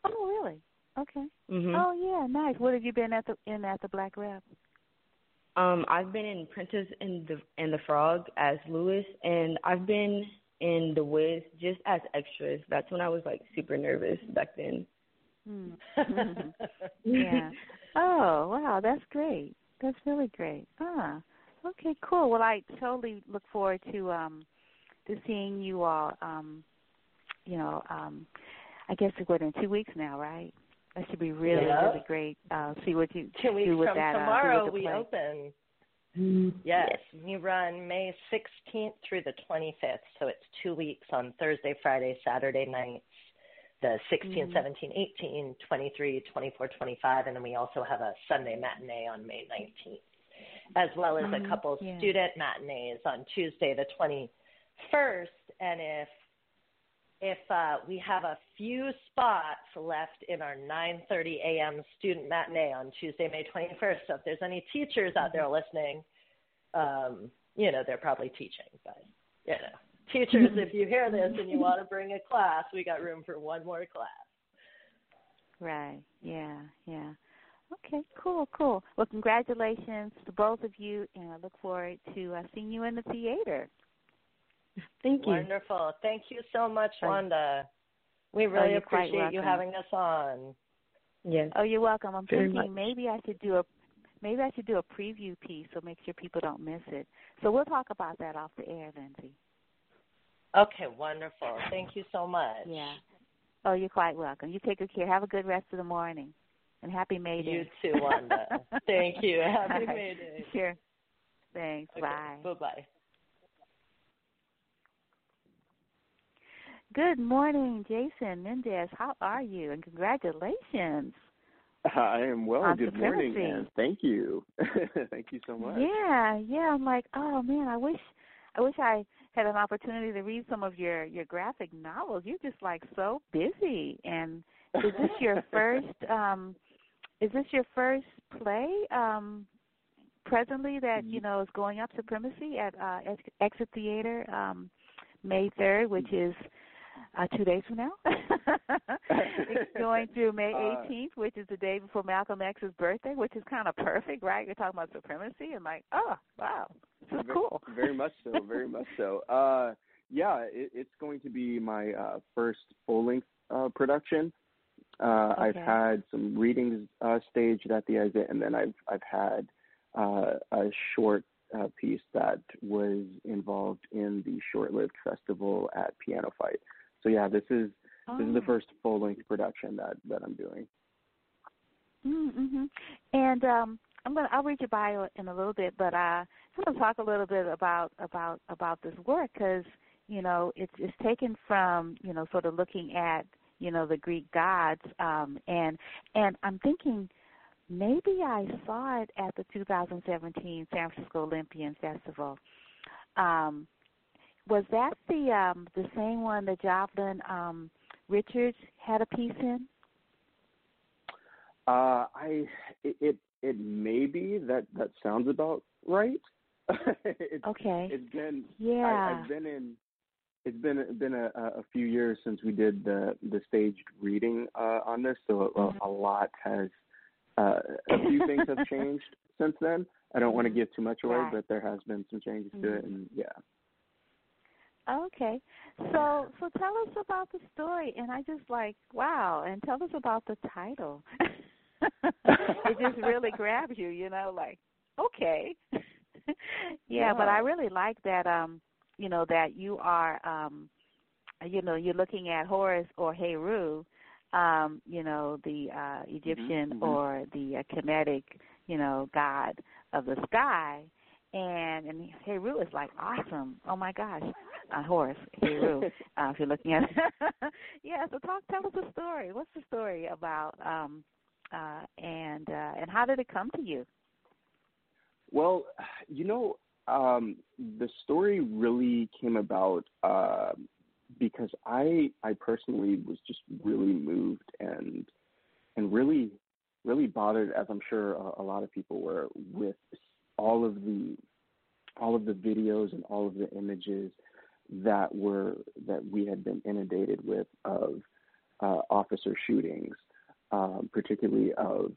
Oh, really? Okay. Mm-hmm. Oh, yeah, nice. What have you been at the in at the Black Rep? Um, I've been in Princess and the and the Frog as Lewis, and I've been in The Wiz just as extras. That's when I was like super nervous back then. Hmm. [laughs] [laughs] yeah. Oh, wow, that's great. That's really great. Ah. Okay, cool. Well, I totally look forward to um to seeing you all um you know, um I guess it's what in 2 weeks now, right? That should be really Yep. really great. Uh see what you Two weeks do with from that uh, do tomorrow, with the we play. open. Yes, we run May 16th through the 25th, so it's two weeks on Thursday, Friday, Saturday nights, the 16, Mhm. 17, 18, 23, 24, 25, and then we also have a Sunday matinee on May 19th, as well as Mhm, a couple yeah. student matinees on Tuesday, the 21st. And if if uh, we have a few spots left in our 9:30 a.m. student matinee on Tuesday, May 21st. So if there's any teachers out there listening, um, you know they're probably teaching, but you know, [laughs] teachers, if you hear this and you want to bring a class, we got room for one more class. Right. Yeah. Yeah. Okay. Cool. Cool. Well, congratulations to both of you, and I look forward to uh, seeing you in the theater. Thank you. Wonderful. Thank you so much, Oh. Wanda. We oh, really you're appreciate you having us on. Yes. Oh, you're welcome. I'm Very thinking much. maybe I should do a maybe I should do a preview piece so make sure people don't miss it. So we'll talk about that off the air, Lindsey. Okay, wonderful. Thank you so much. Yeah. Oh, you're quite welcome. You take good care. Have a good rest of the morning, and happy May Day. You too, Wanda. [laughs] Thank you. Happy All right. May Day. Sure. Thanks. Okay, Bye. Bye-bye. Good morning, Jason Mendez. How are you? And congratulations. I am well. Good morning, supremacy. and thank you. [laughs] thank you so much. Yeah, yeah. I'm like, oh man, I wish, I wish I had an opportunity to read some of your your graphic novels. You're just like so busy. And is this your [laughs] first? um Is this your first play? um Presently, that you know is going up supremacy at uh Exit Theater, um May third, which is uh two days from now. [laughs] it's going [laughs] through May Uh, 18th, which is the day before Malcolm X's birthday, which is kind of perfect, right? You're talking about supremacy, and like, oh wow, this is Ve- cool. very much so. Very much so. [laughs] Uh, yeah, it, it's going to be my uh, first full length uh, production. Uh, I've had some readings uh, staged at the exit, and then I've I've had uh, a short uh, piece that was involved in the short-lived festival at Piano Fight. So yeah, this is this is the Oh. first full-length production that that I'm doing. Mm-hmm. And um, I'm gonna I'll read your bio in a little bit, but uh, I'm gonna talk a little bit about about about this work because you know it's it's taken from you know sort of looking at you know the Greek gods, um, and and I'm thinking maybe I saw it at the 2017 San Francisco Olympian Festival. Um, was that the um, the same one that Jovelyn um, Richards had a piece in? Uh, I it, it it may be that that sounds about right. [laughs] it's, Okay. it's been Yeah. I, I've been in. It's been been a, a few years since we did the the staged reading uh, on this, so a, Mhm. a lot has uh, a few things have [laughs] changed since then. I don't want to give too much away, Right. but there has been some changes to it, Mhm. and yeah. Okay. So so tell us about the story and I just like, wow, and tell us about the title. [laughs] it just really [laughs] grabs you, you know, like, okay. [laughs] yeah, but I really like that um, you know, that you are um you know, you're looking at Horus or Heru, um, you know, the uh Egyptian mhm. or the uh, Kemetic, you know, god of the sky and and Heru is like awesome. Oh my gosh, uh, Horus Heru. uh, if you're looking at, [laughs] yeah. So talk, tell us the story. What's the story about? Um, uh, and uh, and how did it come to you? Well, you know, um, the story really came about uh, because I I personally was just really moved and and really really bothered, as I'm sure a, a lot of people were, with all of the all of the videos and all of the images that were that we had been inundated with of uh, officer shootings, um, particularly of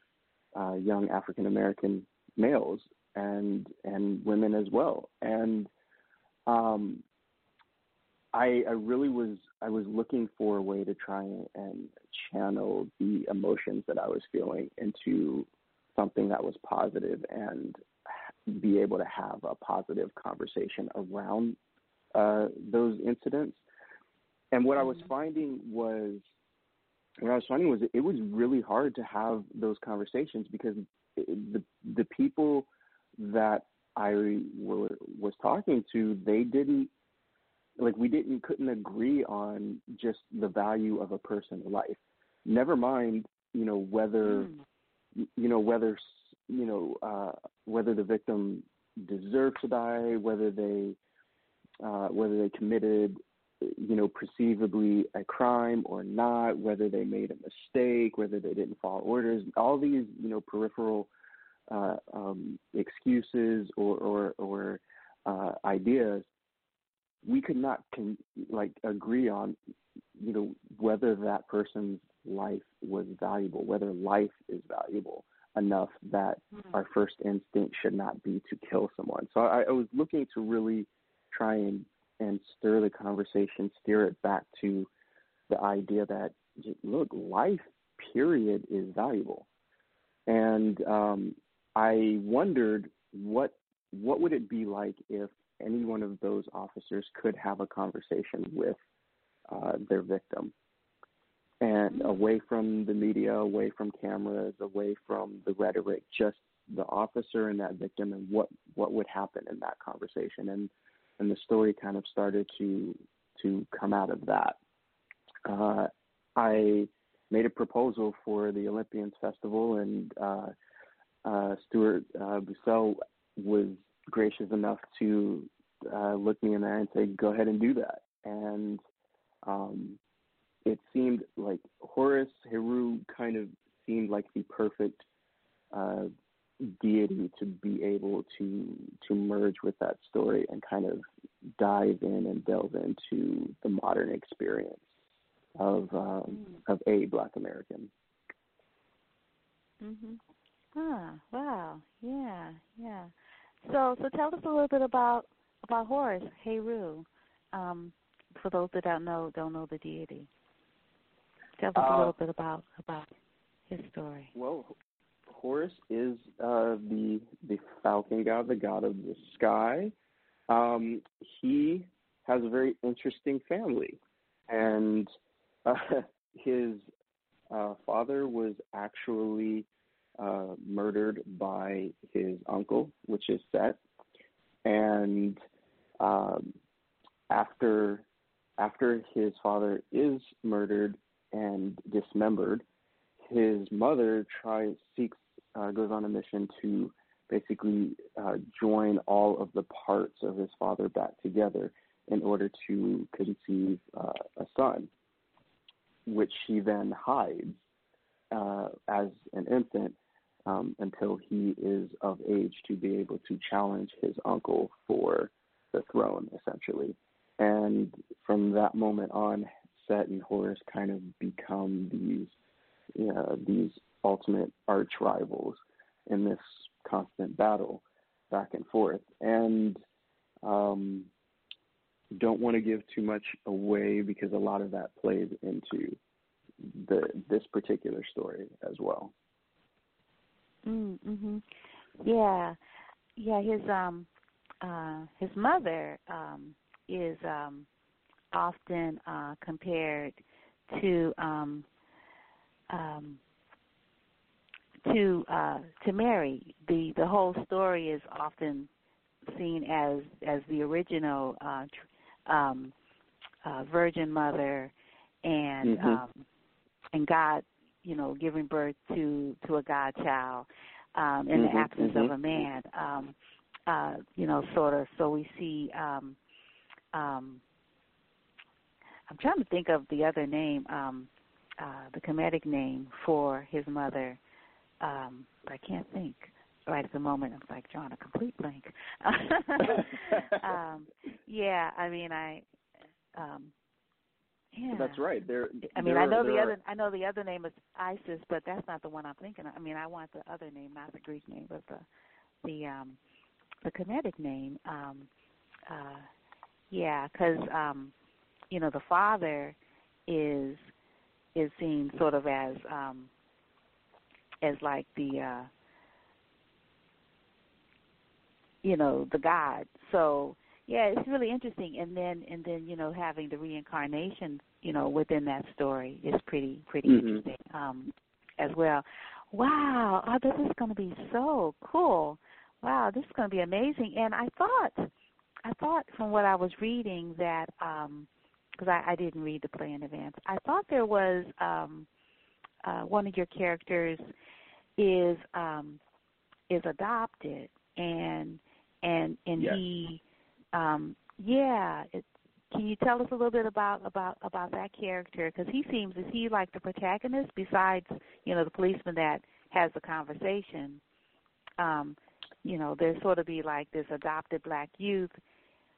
uh, young African American males and and women as well. And um, I, I really was I was looking for a way to try and channel the emotions that I was feeling into something that was positive and be able to have a positive conversation around uh, those incidents. And what I was mm-hmm. finding was what I was finding was it was really hard to have those conversations because the the people that I were, was talking to, they didn't like we didn't couldn't agree on just the value of a person's life. Never mind, you know whether mm. you know whether you know uh, whether the victim deserved to die, whether they uh, whether they committed you know perceivably a crime or not, whether they made a mistake, whether they didn't follow orders. All these you know peripheral uh, um, excuses or or, or uh, ideas we could not con- like agree on you know whether that person's life was valuable whether life is valuable enough that mm-hmm. our first instinct should not be to kill someone so I, I was looking to really try and and stir the conversation steer it back to the idea that look life period is valuable. And um i wondered what what would it be like if any one of those officers could have a conversation with uh, their victim? And away from the media, away from cameras, away from the rhetoric, just the officer and that victim and what what would happen in that conversation. And and the story kind of started to to come out of that. Uh, I made a proposal for the Olympians Festival, and uh, uh, Stuart uh, Bousel was gracious enough to uh, look me in the eye and say, "Go ahead and do that." And um, it seemed like Horus Heru kind of seemed like the perfect uh, deity to be able to to merge with that story and kind of dive in and delve into the modern experience of um, mm. of a Black American. Mhm. Ah, wow. Yeah, yeah. So, so tell us a little bit about about Horus, Heru. Um, for those that don't know don't know the deity. Tell us uh, a little bit about about his story. Well, Horus is uh, the the falcon god, the god of the sky. Um, he has a very interesting family, and uh, [laughs] his uh, father was actually uh, murdered by his uncle, which is Set, and um, after after his father is murdered and dismembered, his mother tries seeks uh, goes on a mission to basically uh, join all of the parts of his father back together in order to conceive uh, a son, which she then hides uh, as an infant um, until he is of age to be able to challenge his uncle for the throne, essentially. And from that moment on, Set and Horus kind of become these, you know, these ultimate arch rivals in this constant battle back and forth. And um, don't want to give too much away because a lot of that plays into the this particular story as well. Mhm. Yeah. Yeah, his um uh his mother um is um often uh compared to um um to uh to Mary. The the whole story is often seen as as the original uh um uh virgin mother and mm-hmm. um and God you know, giving birth to to a godchild um, in mm-hmm, the absence mm-hmm. of a man. Um, uh, you know, sort of. So we see. Um, um, I'm trying to think of the other name, um, uh, the Kemetic name for his mother, um, but I can't think right at the moment. I'm like drawing a complete blank. [laughs] um, yeah, I mean, I um yeah. That's right. There. I mean, there I know the other. Are, I know the other name is Isis, but that's not the one I'm thinking of. I mean, I want the other name, not the Greek name, but the the um the Kemetic name. Um, uh, yeah, because um, you know the father is is seen sort of as um as like the uh you know the god. So yeah it's really interesting. And then and then you know having the reincarnation you know within that story is pretty pretty mm-hmm. interesting um as well. Wow. Oh this is going to be so cool. Wow this is going to be amazing. And i thought i thought from what i was reading that um because I, I didn't read the play in advance i thought there was um uh one of your characters is um is adopted and and and yes. he um yeah it, can you tell us a little bit about about about that character because he seems is he like the protagonist besides you know the policeman that has the conversation um you know there's sort of be like this adopted black youth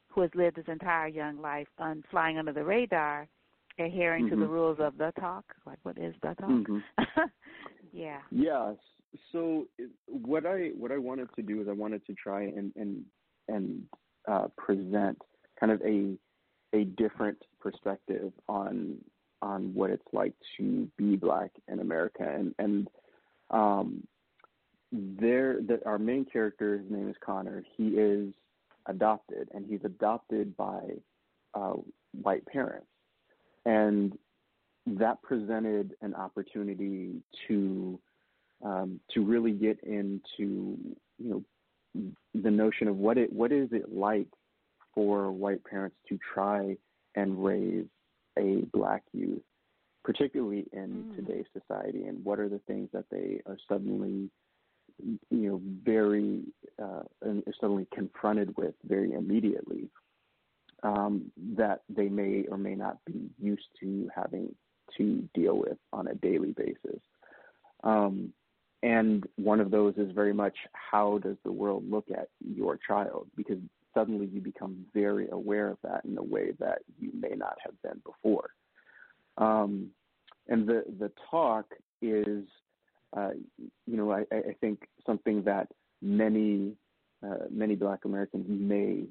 who has lived his entire young life on flying under the radar adhering mm-hmm. to the rules of the talk? Like what is the talk? Mm-hmm. [laughs] yeah. Yeah so what I what I wanted to do is I wanted to try and and and uh, present kind of a a different perspective on on what it's like to be black in America. And and um there that our main character his name is Connor. He is adopted and he's adopted by uh, white parents and that presented an opportunity to um, to really get into you know the notion of what it what is it like for white parents to try and raise a black youth, particularly in mm. today's society, and what are the things that they are suddenly you know very uh, suddenly confronted with very immediately um, that they may or may not be used to having to deal with on a daily basis. Um, and one of those is very much how does the world look at your child? Because suddenly you become very aware of that in a way that you may not have been before. Um, and the the talk is, uh, you know, I, I think something that many uh, many Black Americans may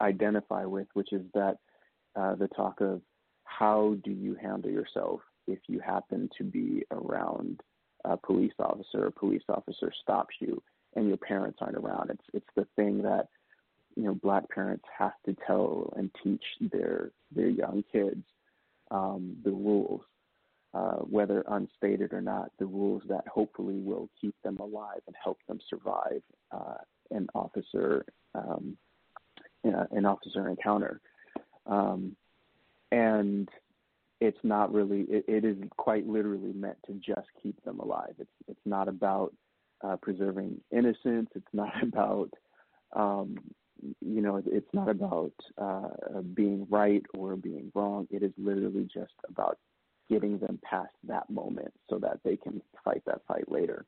identify with, which is that uh, the talk of how do you handle yourself if you happen to be around a police officer, a police officer stops you, and your parents aren't around. It's it's the thing that you know black parents have to tell and teach their their young kids um, the rules, uh, whether unstated or not, the rules that hopefully will keep them alive and help them survive uh, an officer um, an officer encounter. Um, and it's not really it, it is quite literally meant to just keep them alive it's it's not about uh, preserving innocence it's not [laughs] about um, you know it's not about uh, being right or being wrong it is literally just about getting them past that moment so that they can fight that fight later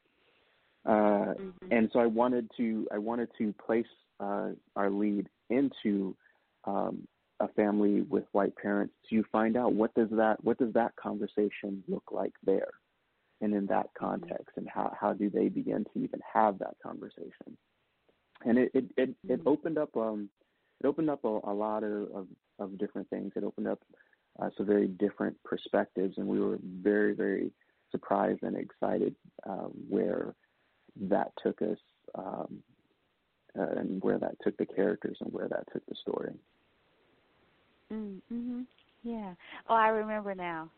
uh, mm-hmm. and so I wanted to I wanted to place uh, our lead into um, a family with white parents to you find out what does that what does that conversation look like there? And in that context and how, how do they begin to even have that conversation? And it it it, it mm-hmm. opened up um it opened up a, a lot of, of, of different things. It opened up uh, some very different perspectives and we were very very surprised and excited uh, where that took us um, uh, and where that took the characters and where that took the story. Mm, mhm. Yeah. Oh, I remember now.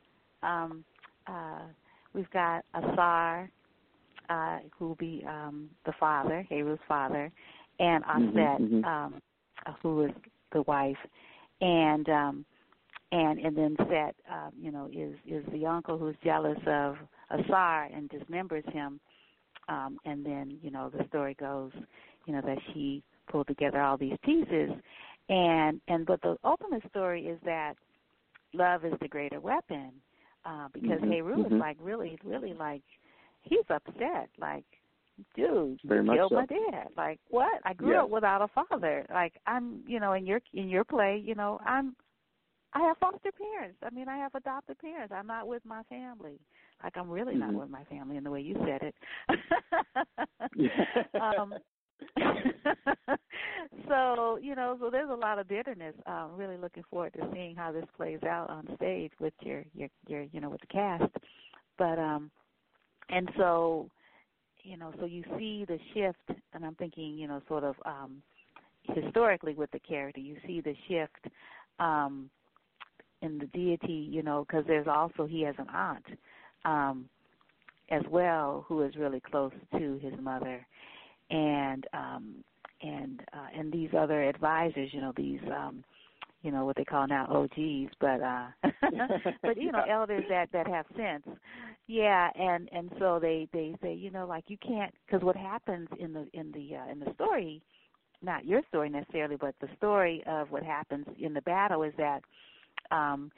Um, uh, we've got Asar, uh, who will be um, the father, Heru's father, and mm-hmm, Aset, mm-hmm. um, uh, who is the wife, and um, and and then Set, um, you know, is is the uncle who's jealous of Asar and dismembers him, um, and then you know the story goes, you know, that she pulled together all these pieces and and but the ultimate story is that love is the greater weapon uh because mm-hmm, Heru mm-hmm. is like really really like he's upset like dude Very you killed so. my dad like what i grew yes. up without a father like i'm you know in your in your play you know i'm I have foster parents. I mean, I have adopted parents. I'm not with my family. Like I'm really mm-hmm. not with my family in the way you said it. [laughs] [laughs] um, [laughs] so you know, so there's a lot of bitterness. Um, really looking forward to seeing how this plays out on stage with your your your you know with the cast. But um, and so you know, so you see the shift, and I'm thinking, you know, sort of um, historically with the character, you see the shift um, in the deity, you know, because there's also he has an aunt um, as well who is really close to his mother, and um, and uh, and these other advisors, you know, these um, you know what they call now OGs, but uh, [laughs] but you [laughs] know elders that that have sense, yeah, and and so they they say you know like you can't because what happens in the in the uh, in the story, not your story necessarily, but the story of what happens in the battle is that um,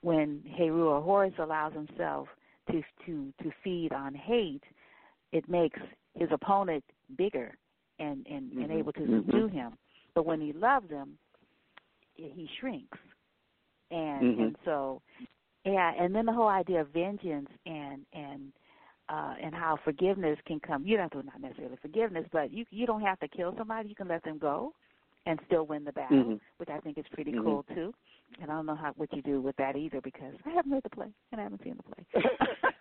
when Heru or Horus allows himself to to to feed on hate, it makes his opponent bigger and and, mm-hmm. and able to mm-hmm. subdue him. But when he loves him, he shrinks, and mm-hmm. and so yeah, and then the whole idea of vengeance and and uh and how forgiveness can come. You don't have to not necessarily forgiveness, but you you don't have to kill somebody. You can let them go and still win the battle, mm-hmm. which I think is pretty mm-hmm. cool too. And I don't know how what you do with that either because I haven't heard the play and I haven't seen the play. [laughs]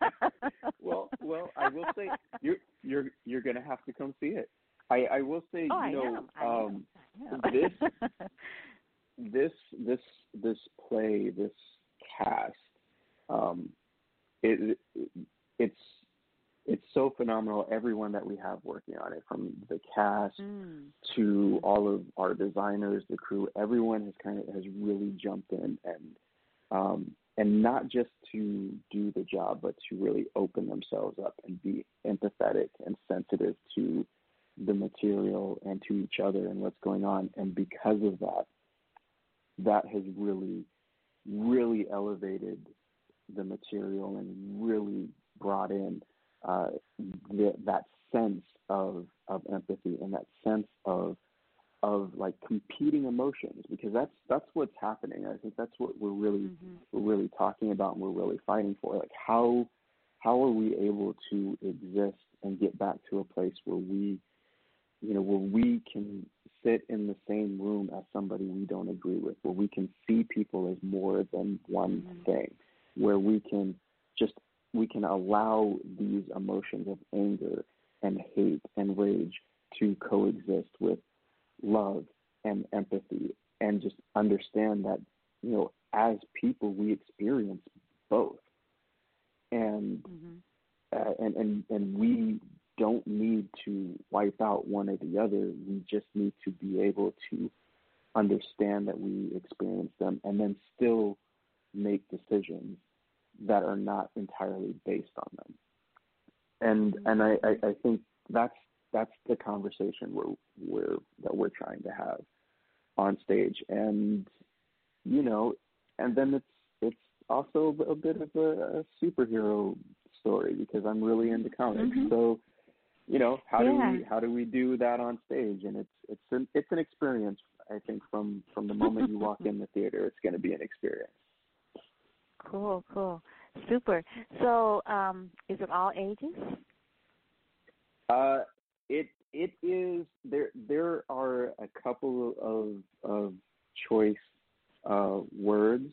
well, well, I will say you're you're you're gonna have to come see it. I I will say oh, you know um am. This [laughs] this this this play this cast um it, it it's it's so phenomenal. Everyone that we have working on it, from the cast mm. to all of our designers, the crew, everyone has kind of has really jumped in and um, and not just to do the job, but to really open themselves up and be empathetic and sensitive to the material and to each other and what's going on. And because of that, that has really, really elevated the material and really brought in uh, the, that sense of of empathy and that sense of of like competing emotions because that's that's what's happening. I think that's what we're really mm-hmm. we're really talking about and we're really fighting for. Like how how are we able to exist and get back to a place where we you know where we can sit in the same room as somebody we don't agree with, where we can see people as more than one mm-hmm. thing, where we can just we can allow these emotions of anger and hate and rage to coexist with love and empathy and just understand that you know as people we experience both and mm-hmm. uh, and and and we don't need to wipe out one or the other we just need to be able to understand that we experience them and then still make decisions that are not entirely based on them. And mm-hmm. and I, I, I think that's that's the conversation we're we're that we're trying to have on stage. And you know, and then it's it's also a bit of a, a superhero story because I'm really into comics. Mm-hmm. So, you know, how yeah. do we how do we do that on stage? And it's it's an it's an experience. I think from from the moment you walk [laughs] in the theater, it's going to be an experience. Cool, cool, super. So, um, is it all ages? Uh, it it is there. There are a couple of of choice uh, words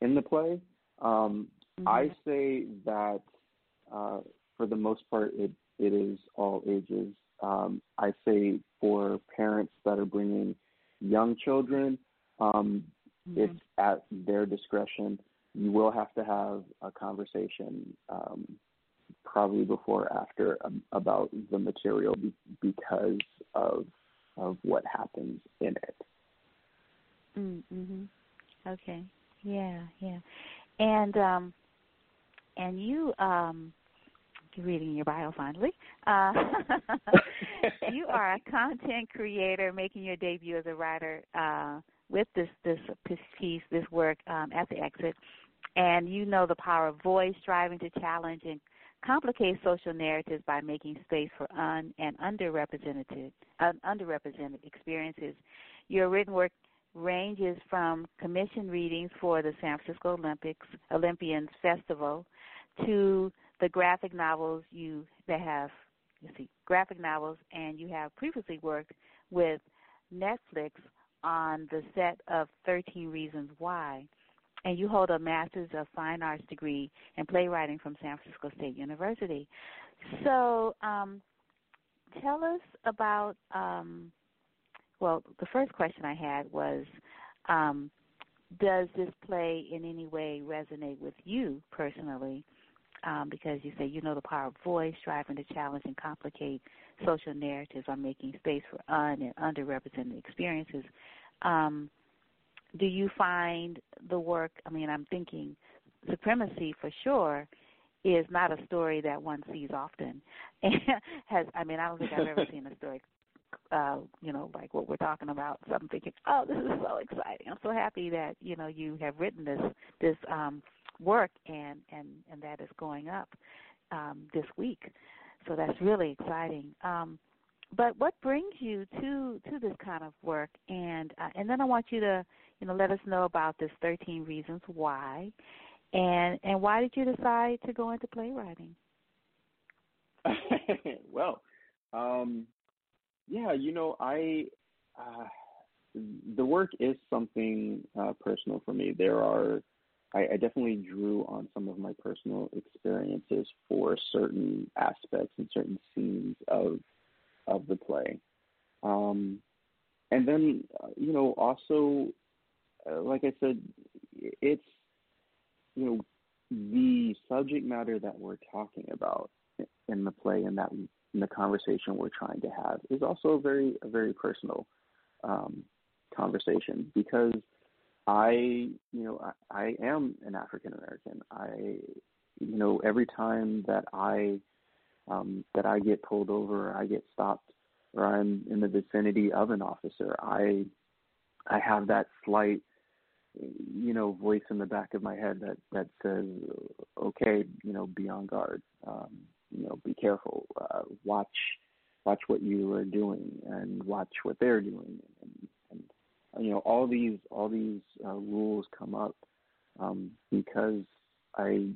in the play. Um, mm-hmm. I say that uh, for the most part, it it is all ages. Um, I say for parents that are bringing young children, um, mm-hmm. it's at their discretion you will have to have a conversation um, probably before or after um, about the material be- because of of what happens in it. Mm-hmm. Okay. Yeah, yeah. And um and you um reading your bio finally. Uh, [laughs] you are a content creator making your debut as a writer uh, with this this piece, this work um, at the exit and you know the power of voice, striving to challenge and complicate social narratives by making space for un and underrepresented uh, underrepresented experiences. Your written work ranges from commission readings for the San Francisco Olympics Olympians Festival to the graphic novels you that have you see graphic novels and you have previously worked with Netflix on the set of 13 Reasons Why and you hold a master's of fine arts degree in playwriting from San Francisco State University. So, um, tell us about um, well, the first question I had was um, Does this play in any way resonate with you personally? Um, because you say you know the power of voice, striving to challenge and complicate social narratives on making space for un and underrepresented experiences. Um, do you find the work? I mean, I'm thinking supremacy for sure is not a story that one sees often. And [laughs] has I mean, I don't think I've ever seen a [laughs] story uh, you know, like what we're talking about. So I'm thinking, oh, this is so exciting. I'm so happy that you know you have written this this um, work and and and that is going up um, this week. So that's really exciting. Um, but what brings you to to this kind of work? And uh, and then I want you to you know let us know about this 13 reasons why, and and why did you decide to go into playwriting? [laughs] well, um, yeah, you know, I uh, the work is something uh, personal for me. There are I, I definitely drew on some of my personal experiences for certain aspects and certain scenes of of the play. Um, and then, uh, you know, also, like I said, it's, you know, the subject matter that we're talking about in the play and that in the conversation we're trying to have is also a very a very personal um, conversation because I you know I, I am an African American. I you know every time that I um, that I get pulled over, or I get stopped, or I'm in the vicinity of an officer, I I have that slight you know voice in the back of my head that that says okay you know be on guard um, you know, be careful. Uh, watch watch what you are doing and watch what they're doing, and, and you know all these all these uh, rules come up um, because I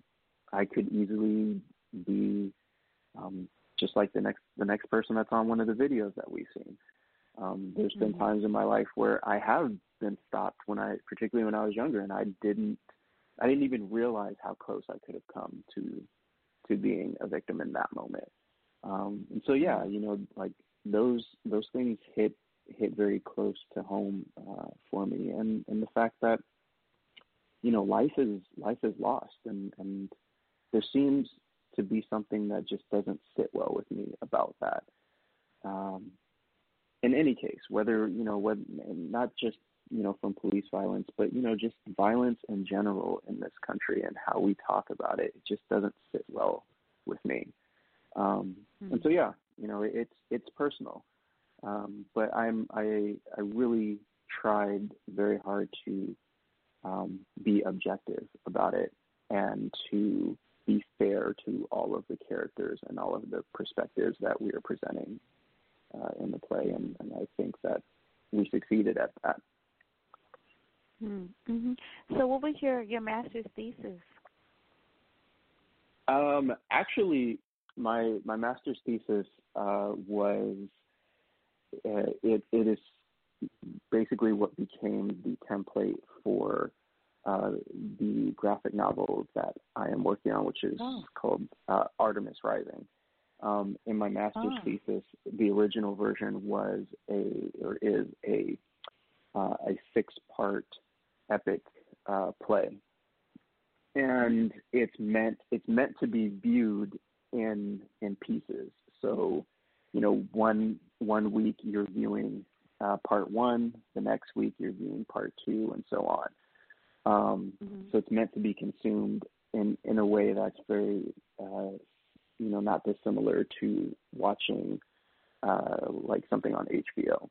I could easily be um, just like the next the next person that's on one of the videos that we've seen. Um, there's mm-hmm. been times in my life where I have been stopped when I, particularly when I was younger, and I didn't I didn't even realize how close I could have come to to being a victim in that moment. Um, and so yeah, you know, like those those things hit hit very close to home uh, for me, and and the fact that you know life is life is lost, and and there seems to be something that just doesn't sit well with me about that. Um, in any case, whether you know, whether, not just you know from police violence, but you know just violence in general in this country and how we talk about it, it just doesn't sit well with me. Um, mm-hmm. And so yeah, you know it's it's personal, um, but I'm I I really tried very hard to um, be objective about it and to be fair to all of the characters and all of the perspectives that we are presenting uh, in the play, and, and I think that we succeeded at that. Mm-hmm. So, what was your your master's thesis? Um, actually, my my master's thesis uh, was uh, it it is basically what became the template for uh, the graphic novel that I am working on, which is oh. called uh, Artemis Rising. Um, in my master's oh. thesis, the original version was a or is a uh, a six part epic uh, play, and it's meant it's meant to be viewed in in pieces. So, you know, one one week you're viewing uh, part one, the next week you're viewing part two, and so on. Um, mm-hmm. So it's meant to be consumed in in a way that's very, uh, you know, not dissimilar to watching uh, like something on HBO.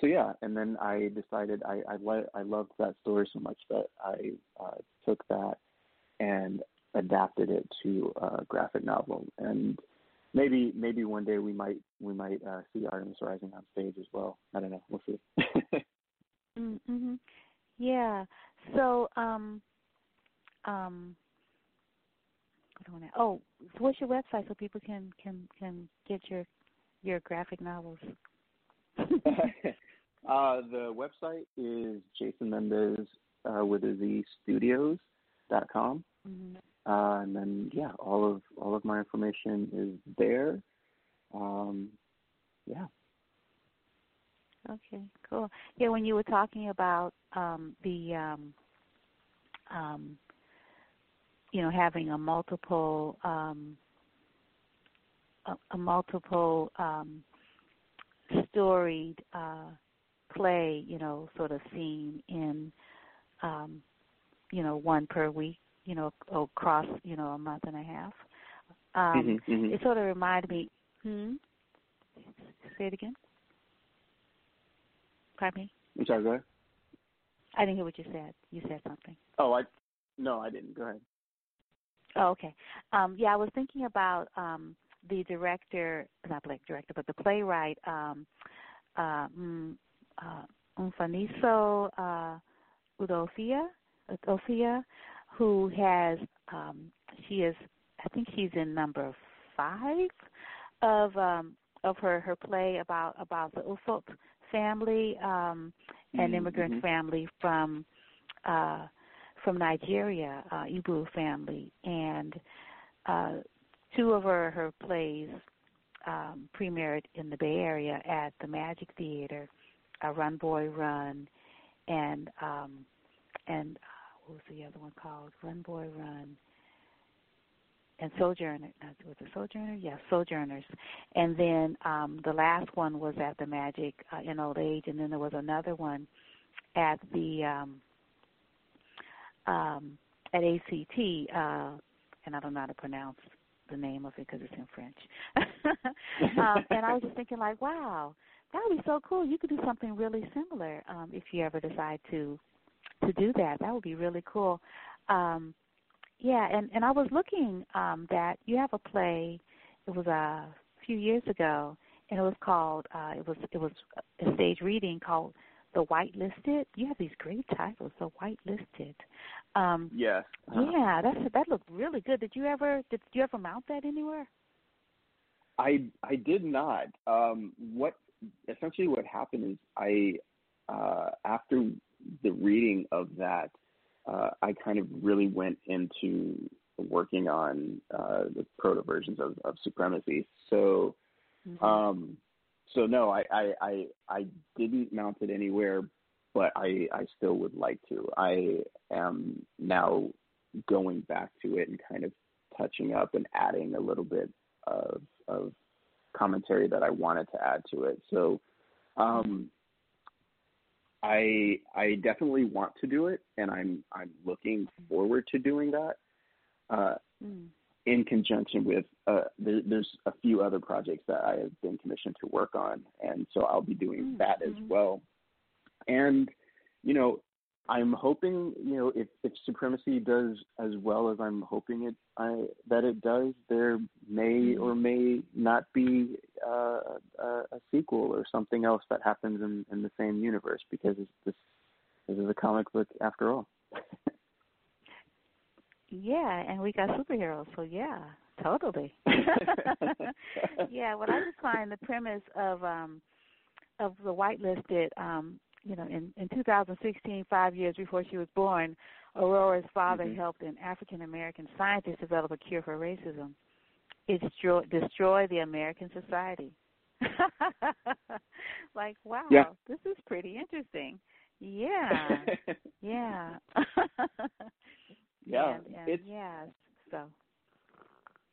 So yeah, and then I decided I I, le- I loved that story so much that I uh, took that and adapted it to a graphic novel. And maybe maybe one day we might we might uh, see Artemis Rising on stage as well. I don't know. We'll see. [laughs] mm-hmm. Yeah. So um um I don't wanna, oh, so what's your website so people can can can get your your graphic novels? [laughs] [laughs] uh, the website is Jason Mendez uh, with a Z Studios dot com. Mm-hmm. Uh, and then yeah, all of all of my information is there. Um, yeah. Okay, cool. Yeah, when you were talking about um, the um, um, you know having a multiple um, a, a multiple um, storied uh, play, you know, sort of scene in um, you know one per week, you know, across you know a month and a half. Um, mm-hmm, mm-hmm. It sort of reminded me. Hmm. Say it again. Pardon me. I'm sorry. Go ahead. I didn't hear what you said. You said something. Oh, I no, I didn't. Go ahead. Oh, okay. Um, yeah, I was thinking about um, the director, not like director, but the playwright, um, uh, mm, uh, Mfoniso uh, Udofia, Udofia, who has, um, she is, I think she's in number five of um, of her her play about about the Ufot family, um, an mm-hmm. immigrant family from uh, from Nigeria, uh, Ibu family, and uh, two of her her plays um, premiered in the Bay Area at the Magic Theater, uh, Run Boy Run, and um, and uh, what was the other one called? Run Boy Run. And Sojourner, was it Sojourner? Yes, yeah, Sojourners. And then um, the last one was at the Magic uh, in Old Age, and then there was another one at the um, um, at ACT, uh, and I don't know how to pronounce the name of it because it's in French. [laughs] um, and I was just thinking, like, wow, that would be so cool. You could do something really similar um, if you ever decide to to do that. That would be really cool. Um, yeah, and and I was looking um, that you have a play. It was a few years ago, and it was called. Uh, it was it was a stage reading called The Whitelisted. You have these great titles, The Whitelisted. Um, yeah. Uh-huh. Yeah, that's that looked really good. Did you ever did you ever mount that anywhere? I I did not. Um, what essentially what happened is I uh, after the reading of that, uh, I kind of really went into working on uh, the proto versions of, of supremacy. So, mm-hmm. um, so no, I, I I I didn't mount it anywhere, but I, I still would like to. I am now going back to it and kind of touching up and adding a little bit of, of commentary that I wanted to add to it. So, um, I I definitely want to do it, and I'm I'm looking forward to doing that. Uh, mm. In conjunction with uh, there, there's a few other projects that I have been commissioned to work on, and so I'll be doing mm-hmm. that as well and you know I'm hoping you know if if supremacy does as well as I'm hoping it I, that it does, there may or may not be uh, a, a sequel or something else that happens in, in the same universe because this this is a comic book after all. yeah, and we got superheroes, so yeah, totally. [laughs] yeah, what I just find the premise of um of the whitelisted um you know, in, in 2016, five years before she was born, Aurora's father mm-hmm. helped an African American scientist develop a cure for racism. It destroy, destroy the American society. [laughs] like, wow, yeah. this is pretty interesting. [laughs] Yeah, yeah, [laughs] yeah. And, and it's, yeah, so.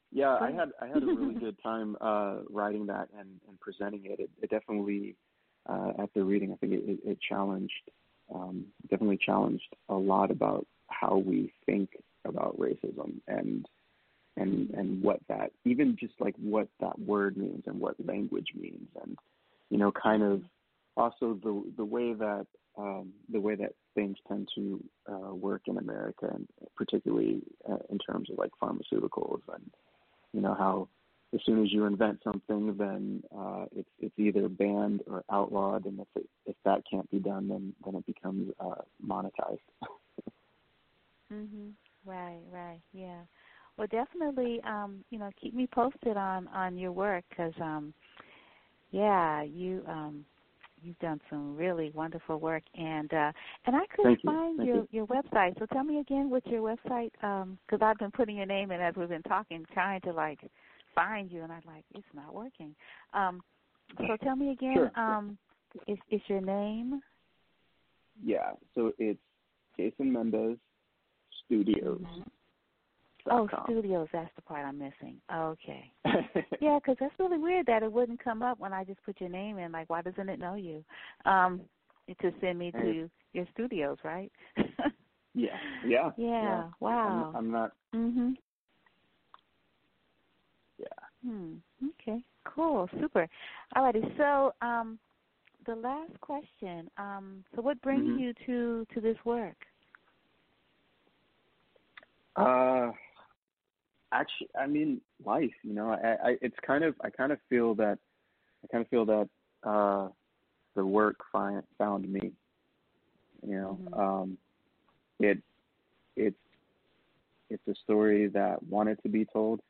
Yeah, I had I had a really good time uh, writing that and, and presenting it. It, it definitely uh, at the reading. I think it, it challenged, um, definitely challenged a lot about how we think about racism and and and what that even just like what that word means and what language means and you know kind of also the the way that um, the way that things tend to uh, work in America and particularly uh, in terms of like pharmaceuticals and you know how as soon as you invent something, then uh, it's it's either banned or outlawed, and if it, if that can't be done, then then it becomes uh, monetized. [laughs] mhm. Right. Right. Yeah. Well, definitely. Um, you know, keep me posted on on your work because, um, yeah, you um, you've done some really wonderful work, and uh, and I couldn't Thank find Thank your you. your website. So tell me again what's your website? Because I've been putting your name in as we've been talking, trying to like find you, and I'm like, it's not working. Um, so tell me again. Sure. Um, is is your name? Yeah. So it's Jason Mendez Studios. Oh, studios. That's the part I'm missing. Okay. [laughs] yeah, because that's really weird that it wouldn't come up when I just put your name in. Like, why doesn't it know you? Um, to send me to your studios, right? [laughs] yeah. Yeah. Yeah. Wow. I'm, I'm not. Mhm. Hmm. Okay. Cool. Super. Alrighty. So, um, the last question. Um, so what brings Mhm. you to to this work? Uh, actually, I mean, life. You know, I, I it's kind of I kind of feel that I kind of feel that uh, the work find, found me. You know, Mhm. um, it it's it's a story that wanted to be told.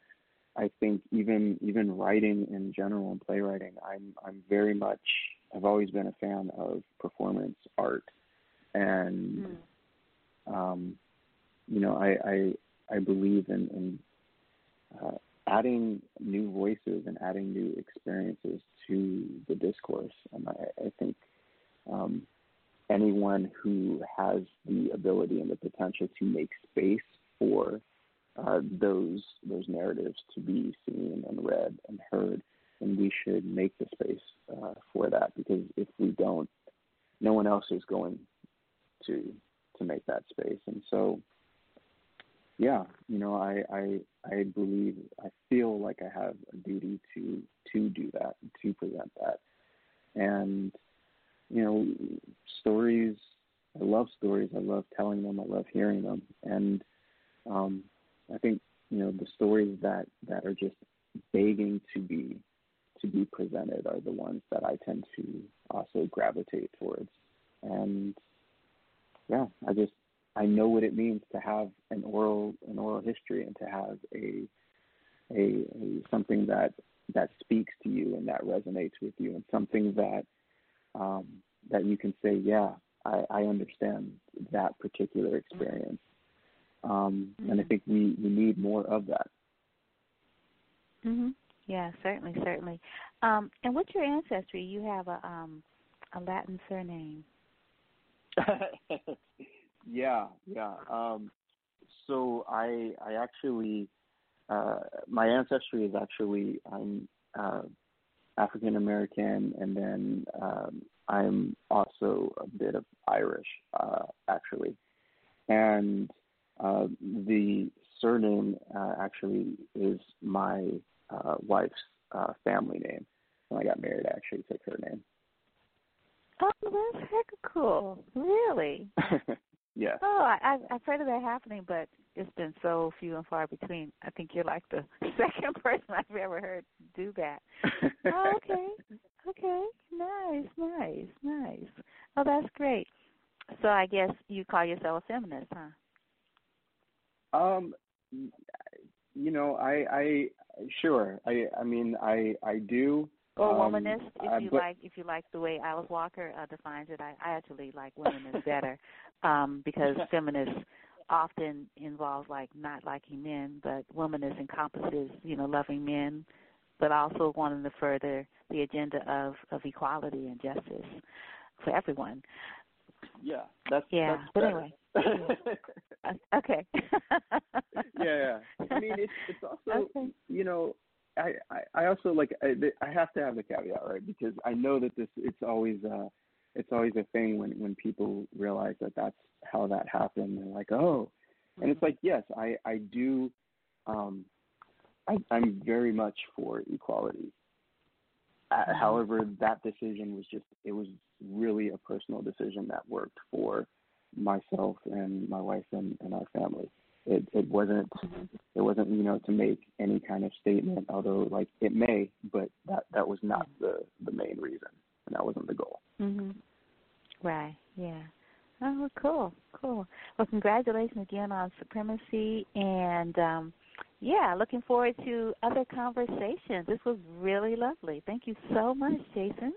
I think even even writing in general and playwriting, I'm I'm very much I've always been a fan of performance art, and Hmm. um, you know I I, I believe in, in uh, adding new voices and adding new experiences to the discourse, and I, I think um, anyone who has the ability and the potential to make space for uh, those those narratives to be seen and read and heard, and we should make the space uh, for that because if we don't, no one else is going to to make that space, and so yeah, you know, I I I believe I feel like I have a duty to to do that to present that, and you know, stories. I love stories. I love telling them. I love hearing them, and um, I think you know the stories that that are just begging to be to be presented are the ones that I tend to also gravitate towards. And yeah, I just I know what it means to have an oral an oral history and to have a a, a something that that speaks to you and that resonates with you and something that um, that you can say, yeah, I, I understand that particular experience. Um, And I Mhm. think we, we need more of that. Mhm. Yeah, certainly, certainly. Um, and what's your ancestry? You have a um a Latin surname. [laughs] yeah, yeah. Um, so I I actually uh, my ancestry is actually I'm uh, African American, and then um, I'm also a bit of Irish, uh, actually, and uh, the surname uh, actually is my uh, wife's uh, family name. When I got married, I actually took her name. Oh, that's heck of cool. Really? [laughs] yeah. Oh, I, I've I've heard of that happening, but it's been so few and far between. I think you're like the [laughs] second person I've ever heard do that. Oh, okay. [laughs] Okay. Nice, nice, nice. Oh, that's great. So I guess you call yourself a feminist, huh? Um, you know, I, I, sure. I, I mean, I, I do. Or um, womanist, if uh, you but- like, if you like the way Alice Walker uh, defines it. I, I actually like womanist better, um, because [laughs] feminist often involves like not liking men, but womanist encompasses, you know, loving men, but also wanting to further the agenda of of equality and justice for everyone. Yeah, that's Yeah, That's but anyway. Uh, okay. [laughs] yeah, yeah. I mean, it's it's also Okay. you know, I, I I also like I, I have to have the caveat right because I know that this it's always uh it's always a thing when when people realize that that's how that happened. They're like, oh, and it's like yes, I I do. Um, I, I'm very much for equality. Uh, however, that decision was just it was really a personal decision that worked for myself and my wife and, and our family. it it wasn't it wasn't you know to make any kind of statement, although like it may, but that that was not the the main reason, and that wasn't the goal. Mhm. Right. Yeah. Oh, cool, cool. Well, congratulations again on supremacy, and um, yeah, looking forward to other conversations. This was really lovely. Thank you so much, Jason.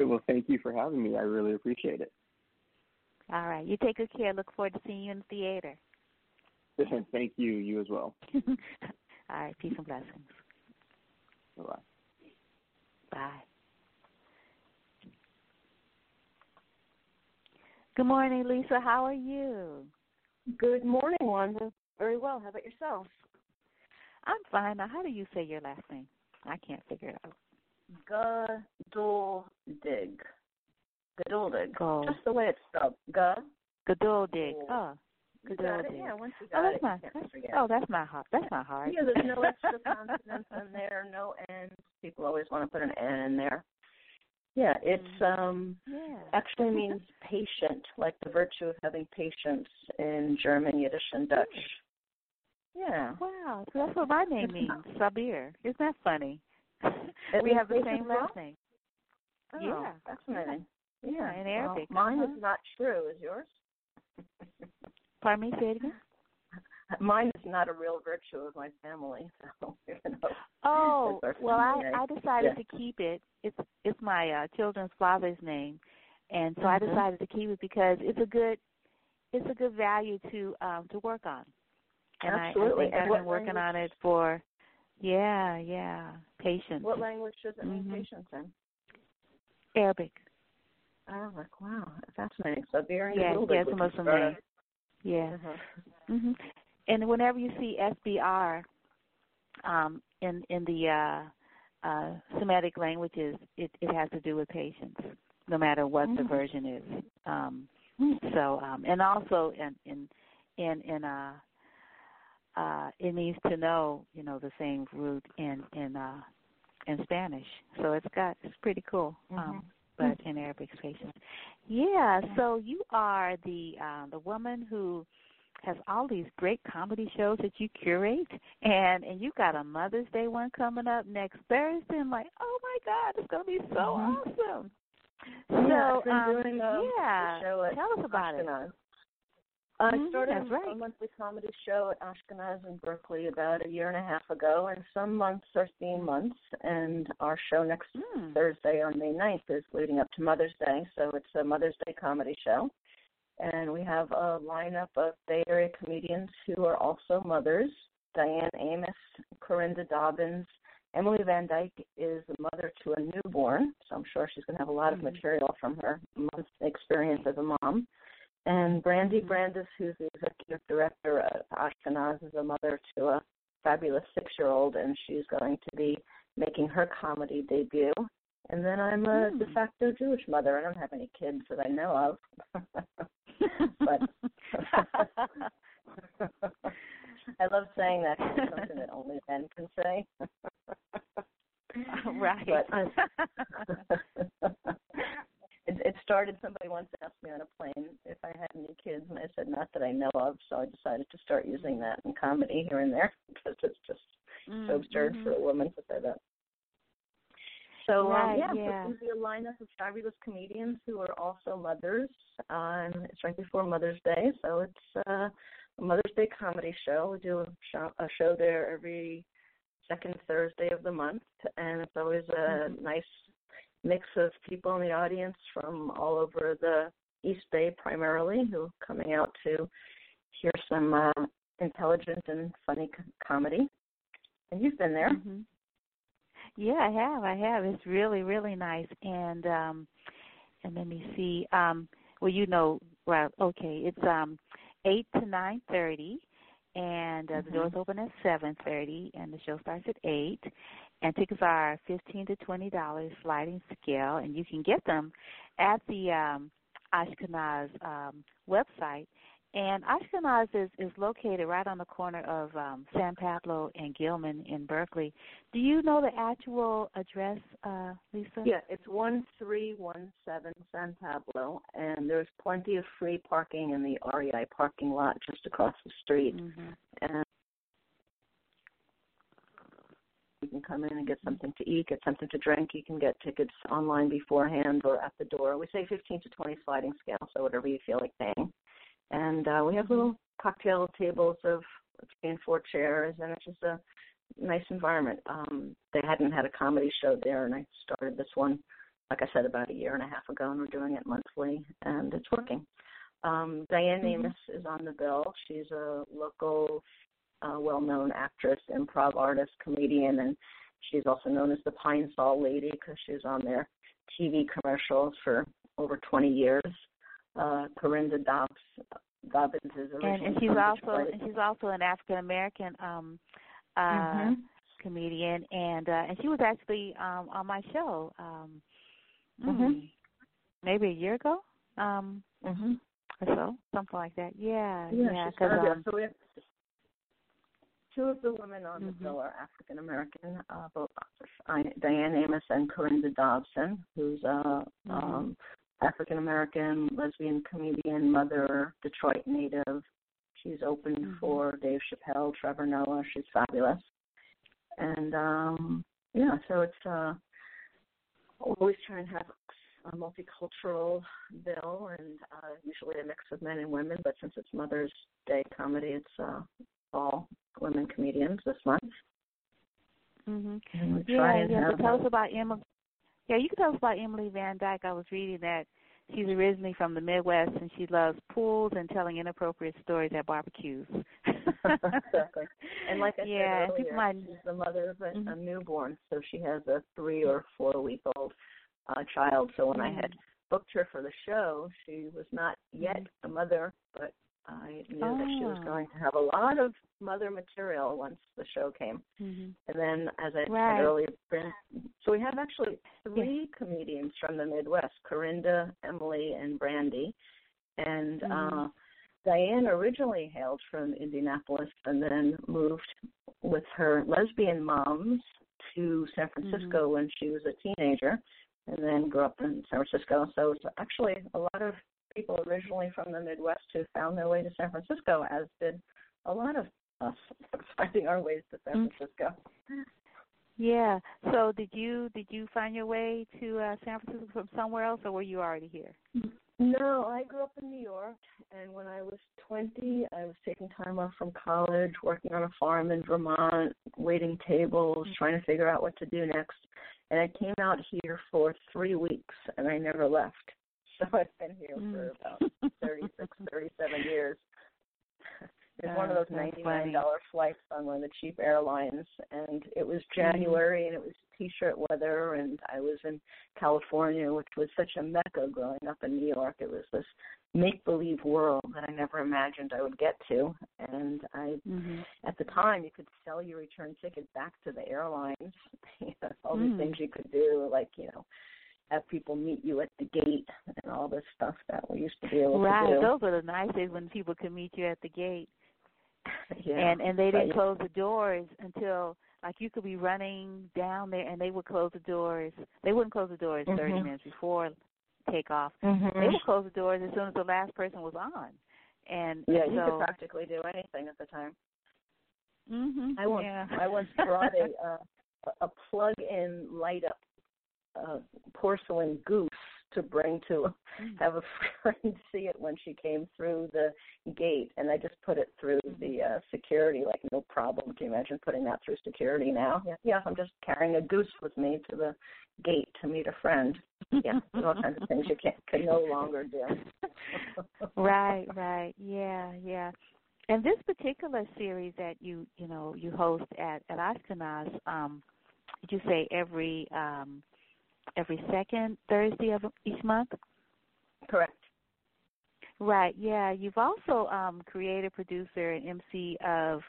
Well, thank you for having me. I really appreciate it. All right. You take good care. Look forward to seeing you in the theater. [laughs] thank you. You as well. [laughs] All right. Peace and blessings. Bye bye. Bye. Good morning, Lisa. How are you? Good morning, Wanda. Very well. How about yourself? I'm fine. Now, how do you say your last name? I can't figure it out. Geduldig. Geduldig. Go. Just the way it's spelled. Ga. Geduldig. Oh. Oh. Got? Geduldig. Yeah, once you Oh, that's it, not. you That's, oh, that's not hard. That's not hard. Yeah, there's no [laughs] extra consonants in there, no N's. People always want to put an N in there. Yeah, it's um Yeah. actually means patient, like the virtue of having patience in German, Yiddish, and Dutch. Yeah. Wow. So that's what my name means, Sabir. Isn't that funny? [laughs] We have the same last name. Oh, Yeah. fascinating. Yeah, in well, Arabic. mine uh-huh. is not true. Is yours? [laughs] Pardon me, say it again. [laughs] Mine is not a real virtue of my family. So you know. Oh, well, I I decided Yeah. to keep it. It's it's my uh, children's father's name, and so I Mhm. decided to keep it because it's a good it's a good value to um to work on. And I, I Absolutely. think And I've been working language- on it for yeah yeah patience. What language does it mean Mhm. patience in? Arabic. Oh, like wow, fascinating. So very Yeah, yeah, it's a Muslim name. Yeah. Uh-huh. hmm And whenever you see SBR um, in in the uh, uh, Semitic languages, it, it has to do with patience, no matter what the Mm. version is. Um, Mm. so, um, and also in in in in uh, uh, it means to know, you know, the same root in in uh, in Spanish. So it's got it's pretty cool. Um, but in Arabic it's patience. Yeah. So you are the uh, the woman who has all these great comedy shows that you curate and and you got a Mother's Day one coming up next Thursday. I'm like, oh my God, it's gonna be so Mhm. awesome. Yeah, so I've been um, doing um, yeah, show at tell us about it. I Mhm, started that's right. a monthly comedy show at Ashkenaz in Berkeley about a year and a half ago, and some months are theme months. And our show next Mm. Thursday on May 9th is leading up to Mother's Day, so it's a Mother's Day comedy show. And we have a lineup of Bay Area comedians who are also mothers Diane Amos, Karinda Dobbins. Emily Van Dyke is a mother to a newborn, so I'm sure she's going to have a lot of Mhm. material from her experience as a mom. And Brandi. Brandes, who's the executive director at Ashkenaz, is a mother to a fabulous six-year-old, and she's going to be making her comedy debut. And then I'm a Hmm. de facto Jewish mother. I don't have any kids that I know of. [laughs] but [laughs] I love saying that 'cause it's something that only men can say. right. But [laughs] it, it started. Somebody once asked me on a plane if I had any kids, and I said not that I know of. So I decided to start using that in comedy here and there [laughs] because it's just so absurd for a woman to say that. So Right, um, yeah, yeah. so be a lineup of fabulous comedians who are also mothers. Um, it's right before Mother's Day, so it's uh, a Mother's Day comedy show. We do a show, a show there every second Thursday of the month, and it's always a Mhm. nice mix of people in the audience from all over the East Bay, primarily, who are coming out to hear some uh, intelligent and funny c- comedy. And you've been there. Mhm. Yeah, I have. I have. It's really, really nice. And um and let me see. Um well you know well okay, it's um eight to nine thirty and uh, the Mhm. doors open at seven thirty and the show starts at eight. And tickets are fifteen to twenty dollars sliding scale and you can get them at the um Ashkenaz um website and Ashkenaz is, is located right on the corner of um, San Pablo and Gilman in Berkeley. Do you know the actual address, uh, Lisa? Yeah, it's 1317 San Pablo, and there's plenty of free parking in the REI parking lot just across the street. Mm-hmm. And you can come in and get something to eat, get something to drink. You can get tickets online beforehand or at the door. We say 15 to 20 sliding scale, so whatever you feel like paying and uh, we have little cocktail tables of three and four chairs, and it's just a nice environment. Um, they hadn't had a comedy show there, and I started this one, like I said, about a year and a half ago, and we're doing it monthly, and it's working. Um, Diane mm-hmm. Amos is on the bill. She's a local, uh, well-known actress, improv artist, comedian, and she's also known as the Pine Sol Lady because she was on their TV commercials for over 20 years uh, Karinda Dobbs Dobbins is and, and she's also and she's also an African American um uh mm-hmm. comedian and uh and she was actually um on my show um mm-hmm. Mm, maybe a year ago um mm-hmm. or so something like that yeah yeah, yeah cause, um, so we have two of the women on the mm-hmm. bill are African American uh both Diane Amos and Karinda Dobbins who's uh mm-hmm. um African American, lesbian comedian, mother, Detroit native. She's open mm-hmm. for Dave Chappelle, Trevor Noah. She's fabulous. And um yeah, so it's uh always trying to have a multicultural bill and uh usually a mix of men and women, but since it's Mother's Day comedy, it's uh all women comedians this month. Mhm. Yeah, yeah. But tell us about Emma yeah, you can tell us about Emily Van Dyke. I was reading that she's originally from the Midwest and she loves pools and telling inappropriate stories at barbecues. exactly. And like I yeah, said earlier, might... she's the mother of a, mm-hmm. a newborn, so she has a three or four week old uh, child. So when mm-hmm. I had booked her for the show, she was not yet mm-hmm. a mother, but I knew oh. that she was going to have a lot of mother material once the show came. Mm-hmm. And then, as I right. said earlier, so we have actually three yeah. comedians from the Midwest: Karinda, Emily, and Brandi. And mm-hmm. uh, Diane originally hailed from Indianapolis, and then moved with her lesbian moms to San Francisco mm-hmm. when she was a teenager, and then grew up in San Francisco. So it's actually a lot of people originally from the Midwest who found their way to San Francisco, as did a lot of us [laughs] finding our ways to San mm-hmm. Francisco. Yeah. So did you did you find your way to uh, San Francisco from somewhere else, or were you already here? No, I grew up in New York, and when I was 20, I was taking time off from college, working on a farm in Vermont, waiting tables, mm-hmm. trying to figure out what to do next. And I came out here for three weeks, and I never left. [laughs] So I've been here mm. for about 36, 37 years. [laughs] It's one of those ninety-nine dollar flights on one of the cheap airlines, and it was mm-hmm. January, and it was t-shirt weather, and I was in California, which was such a mecca growing up in New York. It was this make-believe world that I never imagined I would get to, and I, mm-hmm. at the time, you could sell your return ticket back to the airlines. [laughs] you know, all mm. these things you could do, like you know have people meet you at the gate and all this stuff that we used to be able right. to do. Right, those were the nice days when people could meet you at the gate. yeah. And and they didn't close the doors until like you could be running down there and they would close the doors. They wouldn't close the doors mm-hmm. 30 minutes before takeoff. Mm-hmm. They would close the doors as soon as the last person was on. And yeah, and you could practically do anything at the time. Mhm. I once yeah. I once brought a [laughs] uh, a plug-in light up uh, porcelain goose to bring to Mm. [laughs] have a friend [laughs] see it when she came through the gate, and I just put it through Mm-hmm. the uh, security like no problem. Can you imagine putting that through security now? Yeah, yeah, I'm just carrying a goose with me to the gate to meet a friend. Yeah, [laughs] all kinds of things you can't can no longer do. right, right, yeah, yeah. And this particular series that you you know you host at at Ashkenaz, um, did you say every um every second Thursday of each month? Correct. Right. Yeah. You've also um, created, producer, and MC of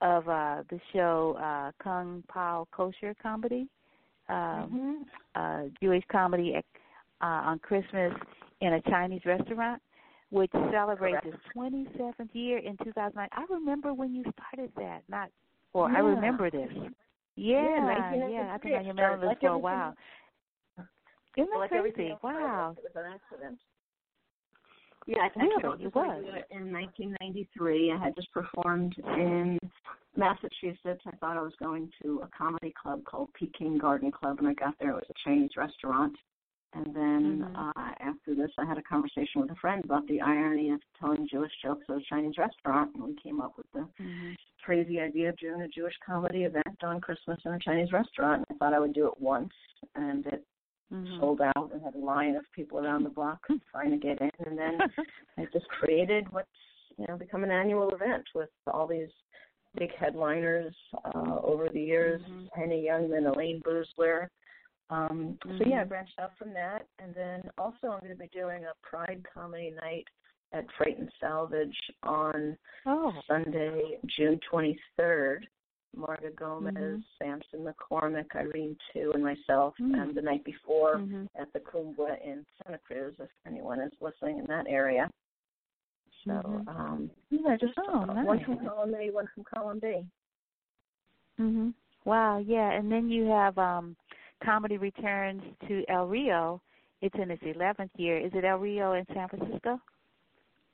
of uh, the show uh, Kung Pao Kosher Comedy, um, mm-hmm. uh, Jewish comedy uh, on Christmas in a Chinese restaurant. which celebrates its 27th year in 2009. I remember when you started that. Not, or yeah. I remember this. Yeah, yeah, yeah. I've been on your mailing for a while. Isn't that like crazy? Wow. It was an accident. Yeah, I think really? it was. In 1993, I had just performed in Massachusetts. I thought I was going to a comedy club called Peking Garden Club, and I got there. It was a Chinese restaurant. And then mm-hmm. uh, after this, I had a conversation with a friend about the irony of telling Jewish jokes at a Chinese restaurant, and we came up with the mm-hmm. crazy idea of doing a Jewish comedy event on Christmas in a Chinese restaurant. And I thought I would do it once, and it mm-hmm. sold out and had a line of people around the block trying to get in. And then [laughs] I just created what's you know become an annual event with all these big headliners uh, over the years. Mm-hmm. Henny Youngman, Elayne Boosler. Um, mm-hmm. So yeah, I branched out from that, and then also I'm going to be doing a Pride Comedy Night at Freight and Salvage on oh. Sunday, June 23rd. Marga Gomez, mm-hmm. Sampson McCormick, Irene Tu, and myself. Mm-hmm. And the night before mm-hmm. at the Kuumbwa in Santa Cruz, if anyone is listening in that area. So, mm-hmm. um, yeah, just oh, uh, nice. one from column A, one from column B. Mhm. Wow. Yeah, and then you have um, comedy returns to El Rio. It's in its 11th year. Is it El Rio in San Francisco?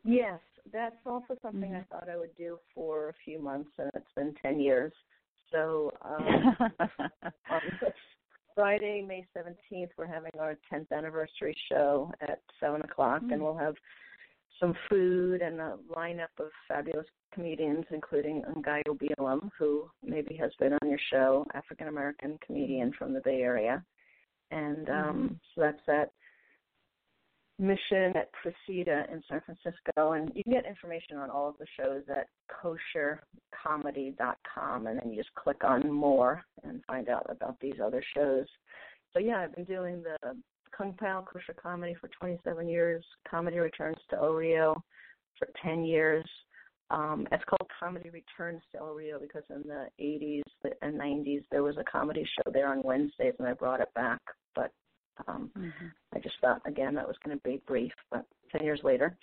Yes, that's also something mm-hmm. I thought I would do for a few months, and it's been 10 years. So um, [laughs] on Friday, May 17th, we're having our 10th anniversary show at 7 o'clock, mm-hmm. and we'll have some food and a lineup of fabulous comedians, including Ngaio Bealum, who maybe has been on your show, African American comedian from the Bay Area. And um, mm-hmm. so that's at Mission at Precita in San Francisco. And you can get information on all of the shows at koshercomedy.com. And then you just click on more and find out about these other shows. So, yeah, I've been doing the Kung Pao Kosher Comedy for 27 years, Comedy Returns to Rio for 10 years. Um, it's called Comedy Returns to Rio because in the 80s and 90s there was a comedy show there on Wednesdays, and I brought it back. But um, mm-hmm. I just thought again that was going to be brief, but 10 years later.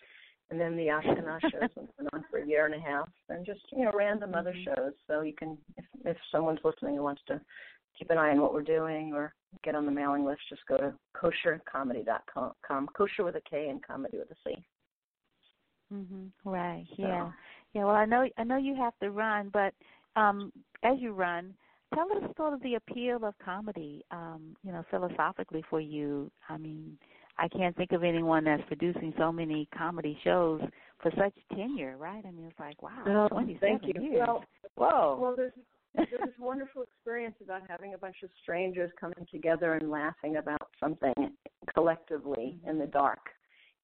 And then the Ashkenaz [laughs] shows went on for a year and a half, and just you know random other Mm-hmm. shows. So you can, if if someone's listening and wants to keep an eye on what we're doing or get on the mailing list, just go to koshercomedy.com. Kosher with a K and comedy with a C. Mm-hmm. Right. So. Yeah. Yeah. Well, I know I know you have to run, but um as you run, tell us sort of the appeal of comedy. Um, you know, philosophically for you. I mean, I can't think of anyone that's producing so many comedy shows for such tenure, right? I mean, it's like wow, Oh, thank you. years. Well, Whoa. Well, there's there's this wonderful experience about having a bunch of strangers coming together and laughing about something collectively in the dark,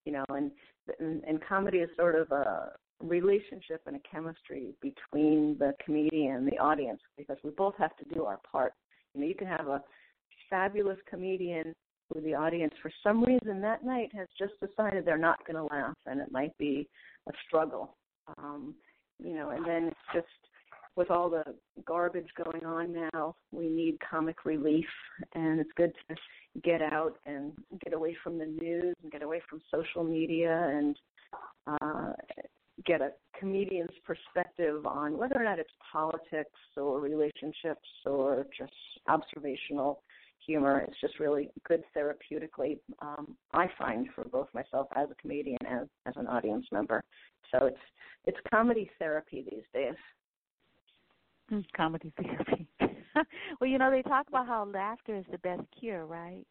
you know, and and, and comedy is sort of a relationship and a chemistry between the comedian and the audience because we both have to do our part. You know, you can have a fabulous comedian who the audience for some reason that night has just decided they're not going to laugh and it might be a struggle. Um, you know, and then it's just with all the garbage going on now, we need comic relief, and it's good to get out and get away from the news and get away from social media and uh, get a comedian's perspective on whether or not it's politics or relationships or just observational humor. It's just really good therapeutically, um, I find, for both myself as a comedian and as an audience member. So it's it's comedy therapy these days. Comedy therapy. [laughs] well, you know, they talk about how laughter is the best cure, right?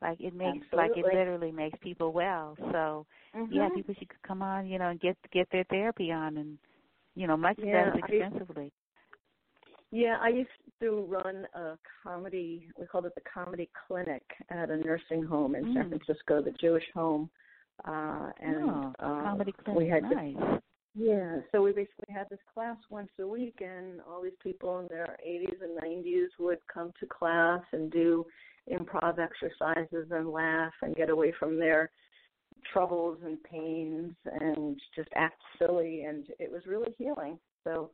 Like it makes like it literally makes people well. So Mm-hmm. yeah, people should come on, you know, and get get their therapy on and you know, much Yeah, less I- Yeah, I used to run a comedy. We called it the Comedy Clinic at a nursing home in San Mm. Francisco, the Jewish Home. Uh, and oh, uh, comedy clinic. we had this- nice. yeah, so we basically had this class once a week, and all these people in their 80s and 90s would come to class and do improv exercises and laugh and get away from their troubles and pains and just act silly, and it was really healing. So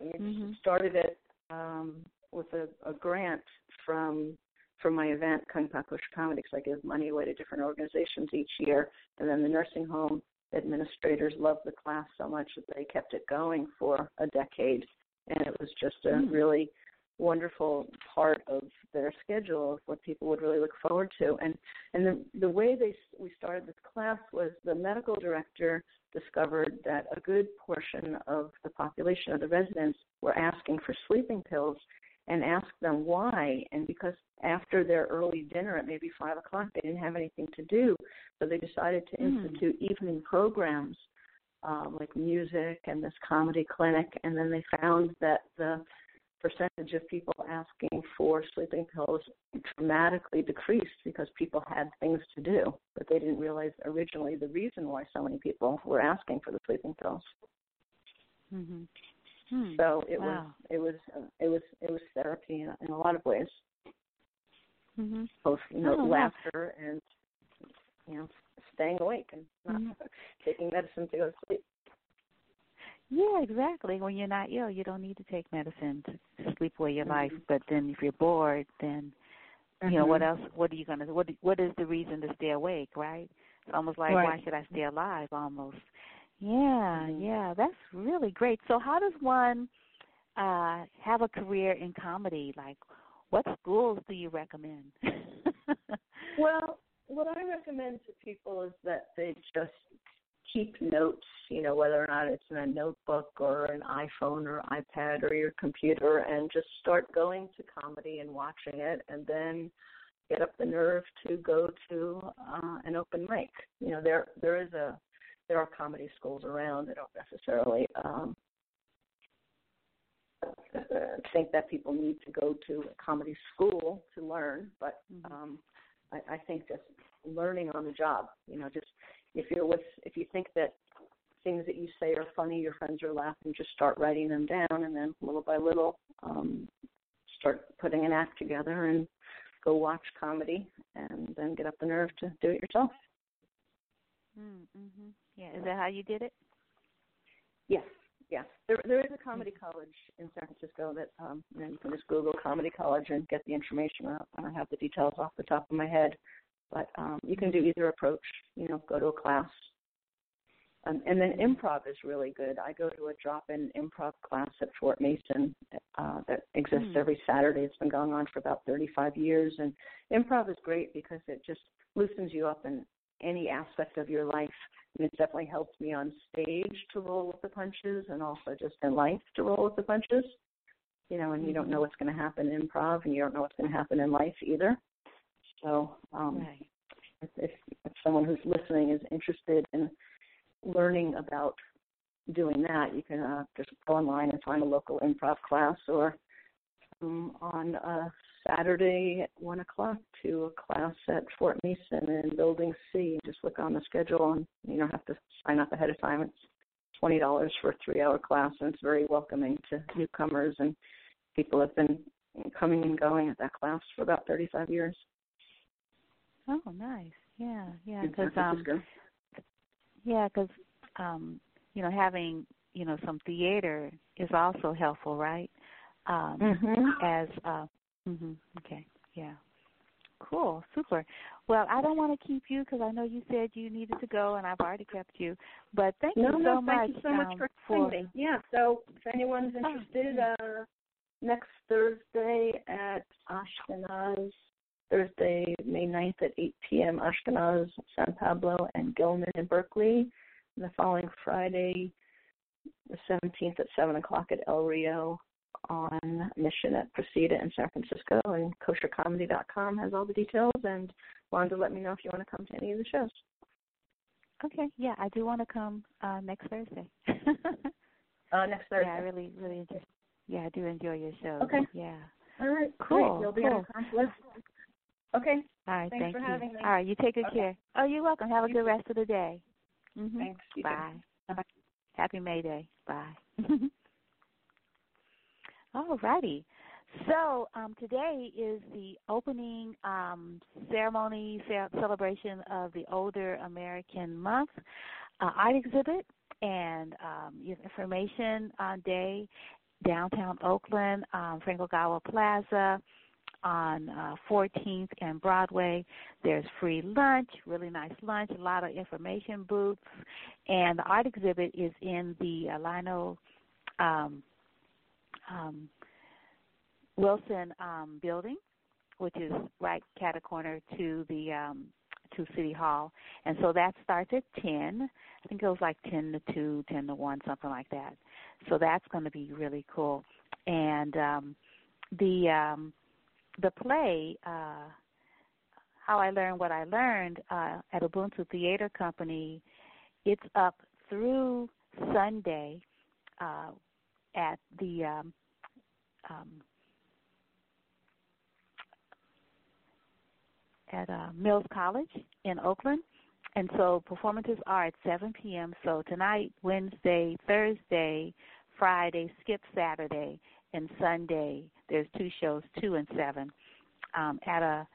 we Mhm. started it um, with a, a grant from from my event, Kung Pao Kosher Comedy, because I give money away to different organizations each year, and then the nursing home administrators loved the class so much that they kept it going for a decade, and it was just a Mm. really wonderful part of their schedule of what people would really look forward to. And and the the way they we started this class was the medical director discovered that a good portion of the population of the residents were asking for sleeping pills and asked them why. And because after their early dinner at maybe five o'clock, they didn't have anything to do, so they decided to Mm. institute evening programs um, like music and this comedy clinic. And then they found that the percentage of people asking for sleeping pills dramatically decreased because people had things to do, but they didn't realize originally the reason why so many people were asking for the sleeping pills. Mhm. Hmm. So it wow. was it was uh, it was it was therapy in, in a lot of ways, Mhm. both you know Oh, wow. laughter and you know staying awake and not Mhm. [laughs] taking medicine to go to sleep. Yeah, exactly. When you're not ill, you don't need to take medicine to, sleep away your life. Mhm. But then, if you're bored, then you know what Mhm. else? What are you gonna? What What is the reason to stay awake? Right? It's almost like Right. why should I stay alive? Almost. Yeah, Mhm. yeah. That's really great. So, how does one uh have a career in comedy? Like, what schools do you recommend? [laughs] Well, what I recommend to people is that they just keep notes, you know, whether or not it's in a notebook or an iPhone or iPad or your computer, and just start going to comedy and watching it, and then get up the nerve to go to uh, an open mic. You know, there there is a there are comedy schools around. They don't necessarily um, think that people need to go to a comedy school to learn, but Mhm. um, I, I think just learning on the job. You know, just if you're with if you think that things that you say are funny, your friends are laughing, just start writing them down, and then little by little, um, start putting an act together and go watch comedy, and then get up the nerve to do it yourself. mm, mhm. Yeah. Is that how you did it? Yes, yes. There there is a comedy college in San Francisco that um you, know, you can just Google comedy college and get the information out. I don't have the details off the top of my head. But um you can do either approach, you know, go to a class. Um, and then improv is really good. I go to a drop-in improv class at Fort Mason uh, that exists Hmm. every Saturday. It's been going on for about 35 years, and improv is great because it just loosens you up in any aspect of your life. And it's definitely helped me on stage to roll with the punches, and also just in life to roll with the punches. You know, and you don't know what's going to happen in improv, and you don't know what's going to happen in life either. So, um, Right. if, if, if someone who's listening is interested in learning about doing that, you can uh, just go online and find a local improv class or um, on a Saturday at 1 o'clock to a class at Fort Mason in Building C. Just look on the schedule and you don't have to sign up ahead of time. It's $20 for a three hour class and it's very welcoming to newcomers and people have been coming and going at that class for about 35 years. Oh, nice. Yeah, yeah. Because um, Yeah, because um, you know having you know some theater is also helpful, right? Um, Mhm. As uh, hmm okay, yeah, cool, super. Well, I don't want to keep you because I know you said you needed to go, and I've already kept you. But thank no, you so no, much. thank you so much um, for for having me. Yeah, so if anyone's Oh, interested, uh, next Thursday at Ashkenaz, Thursday, May 9th at 8 p.m. Ashkenaz, San Pablo, and Gilman in Berkeley. And the following Friday, the 17th at 7 o'clock at El Rio on Mission at Precita in San Francisco. And koshercomedy.com has all the details. And wanted to let me know if you want to come to any of the shows. Okay, yeah, I do want to come uh, next Thursday. [laughs] Uh, next Thursday. Yeah, I really, really enjoy. Yeah, I do enjoy your show. Okay. Yeah. All right. Cool, Great. You'll be cool. on the list. Okay. All right. Thanks thank for you. having me. All right. You take good Okay. care. Oh, you're welcome. Have a You good too. rest of the day. hmm Thanks. You. Bye. Bye-bye. Happy May Day. Bye. [laughs] All righty. So um, today is the opening um, ceremony celebration of the Older American Month uh, art exhibit and um, information on day downtown Oakland, um, Frank Ogawa Plaza. On uh, 14th and Broadway. There's free lunch, really nice lunch, a lot of information booths, and the art exhibit is in the Lionel um, um, Wilson um, building, which is right cat a corner to the um, to City Hall, and so that starts at 10. I think it was like 10 to 2, 10 to 1, something like that. So that's going to be really cool. And um, the um, the play, uh, how I learned what I learned uh, at Ubuntu Theater Company, it's up through Sunday uh, at the um, um, at uh, Mills College in Oakland. And so performances are at 7 p.m. So tonight, Wednesday, Thursday, Friday, skip Saturday, and Sunday. There's two shows, two and seven, um, at a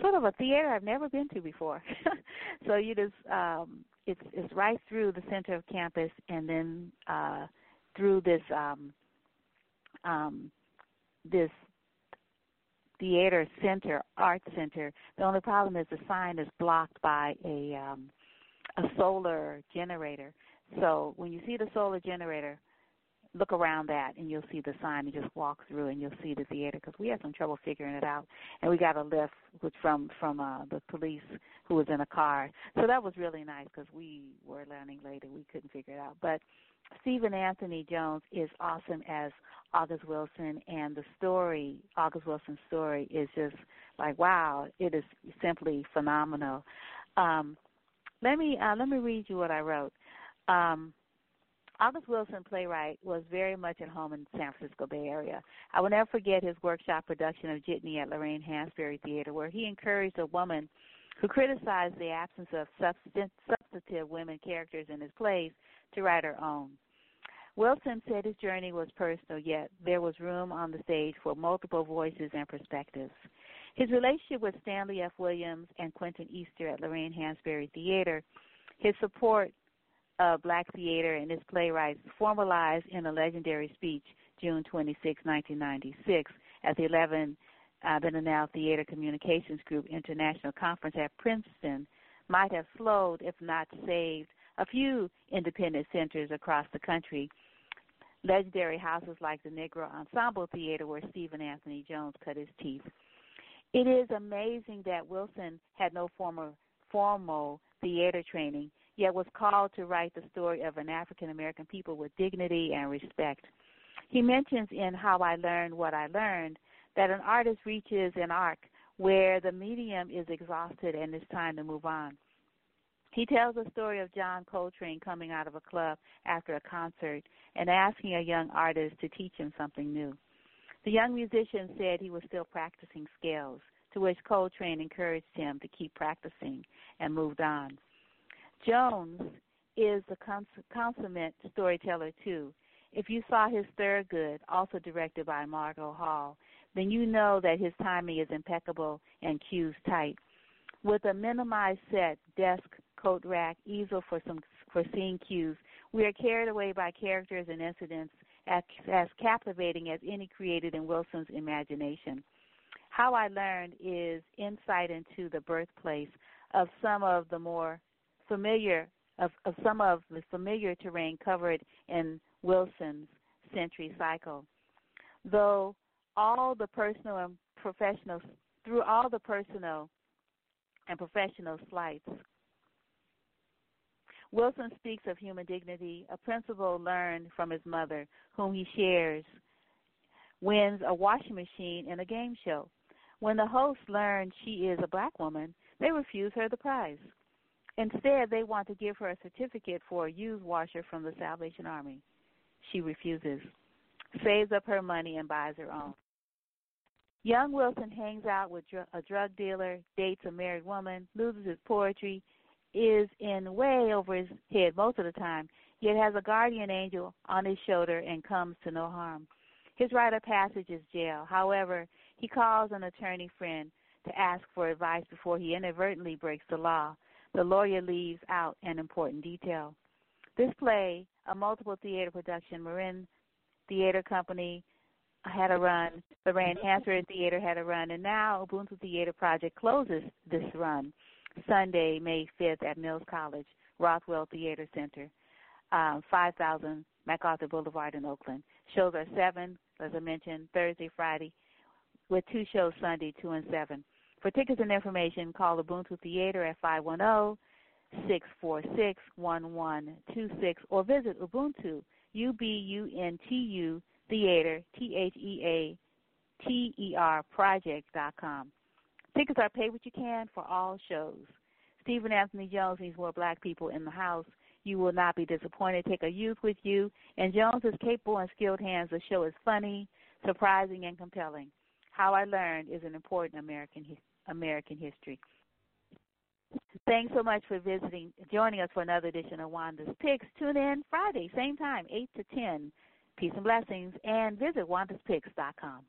sort of a theater I've never been to before. [laughs] so you just um, it's it's right through the center of campus, and then uh, through this um, um, this theater center, art center. The only problem is the sign is blocked by a um, a solar generator. So when you see the solar generator, look around that and you'll see the sign and just walk through and you'll see the theater because we had some trouble figuring it out and we got a lift which from from uh the police who was in a car so that was really nice because we were learning later we couldn't figure it out but Stephen Anthony Jones is awesome as August Wilson, and the story, August Wilson's story, is just like wow! It is simply phenomenal. Um, let me uh, let me read you what I wrote. Um, August Wilson, playwright, was very much at home in the San Francisco Bay Area. I will never forget his workshop production of Jitney at Lorraine Hansberry Theater, where he encouraged a woman who criticized the absence of substantive women characters in his plays to write her own. Wilson said his journey was personal, yet there was room on the stage for multiple voices and perspectives. His relationship with Stanley F. Williams and Quentin Easter at Lorraine Hansberry Theater, his support of black theater and its playwrights formalized in a legendary speech June 26, 1996, at the 11 uh, Biennale Theater Communications Group International Conference at Princeton, might have slowed, if not saved, a few independent centers across the country. Legendary houses like the Negro Ensemble Theater, where Stephen Anthony Jones cut his teeth. It is amazing that Wilson had no formal, formal theater training, yet was called to write the story of an African American people with dignity and respect. He mentions in How I Learned What I Learned that an artist reaches an arc where the medium is exhausted and it's time to move on. He tells the story of John Coltrane coming out of a club after a concert and asking a young artist to teach him something new. The young musician said he was still practicing scales, to which Coltrane encouraged him to keep practicing and moved on. Jones is the cons- consummate storyteller, too. If you saw his Thurgood, also directed by Margo Hall, then you know that his timing is impeccable and cues tight. With a minimized set, desk, coat rack, easel for some for scene cues. We are carried away by characters and incidents as, as captivating as any created in Wilson's imagination. How I Learned is insight into the birthplace of some of the more familiar of, of some of the familiar terrain covered in Wilson's century cycle. Though all the personal and professional through all the personal and professional slights Wilson speaks of human dignity, a principle learned from his mother, whom he shares, wins a washing machine in a game show. When the hosts learn she is a black woman, they refuse her the prize. Instead, they want to give her a certificate for a used washer from the Salvation Army. She refuses, saves up her money, and buys her own. Young Wilson hangs out with a drug dealer, dates a married woman, loses his poetry, is in way over his head most of the time, yet has a guardian angel on his shoulder and comes to no harm. His rite of passage is jail. However, he calls an attorney friend to ask for advice before he inadvertently breaks the law. The lawyer leaves out an important detail. This play, a multiple theater production, Marin Theater Company, had a run. Lorraine Hansberry Theater had a run, and now Ubuntu Theater Project closes this run Sunday, May 5th at Mills College, Rothwell Theater Center, um, 5000 MacArthur Boulevard in Oakland. Shows are 7, as I mentioned, Thursday, Friday, with two shows Sunday, 2 and 7. For tickets and information, call Ubuntu Theater at 510 646 1126 or visit Ubuntu, U B U N T U, Theater, T H E A T E R Project.com. Tickets are pay what you can for all shows. Stephen Anthony Jones needs more black people in the house. You will not be disappointed. Take a youth with you. In Jones's capable and skilled hands, the show is funny, surprising, and compelling. How I Learned is an important American American history. Thanks so much for visiting, joining us for another edition of Wanda's Picks. Tune in Friday, same time, 8 to 10. Peace and blessings, and visit wandaspicks.com.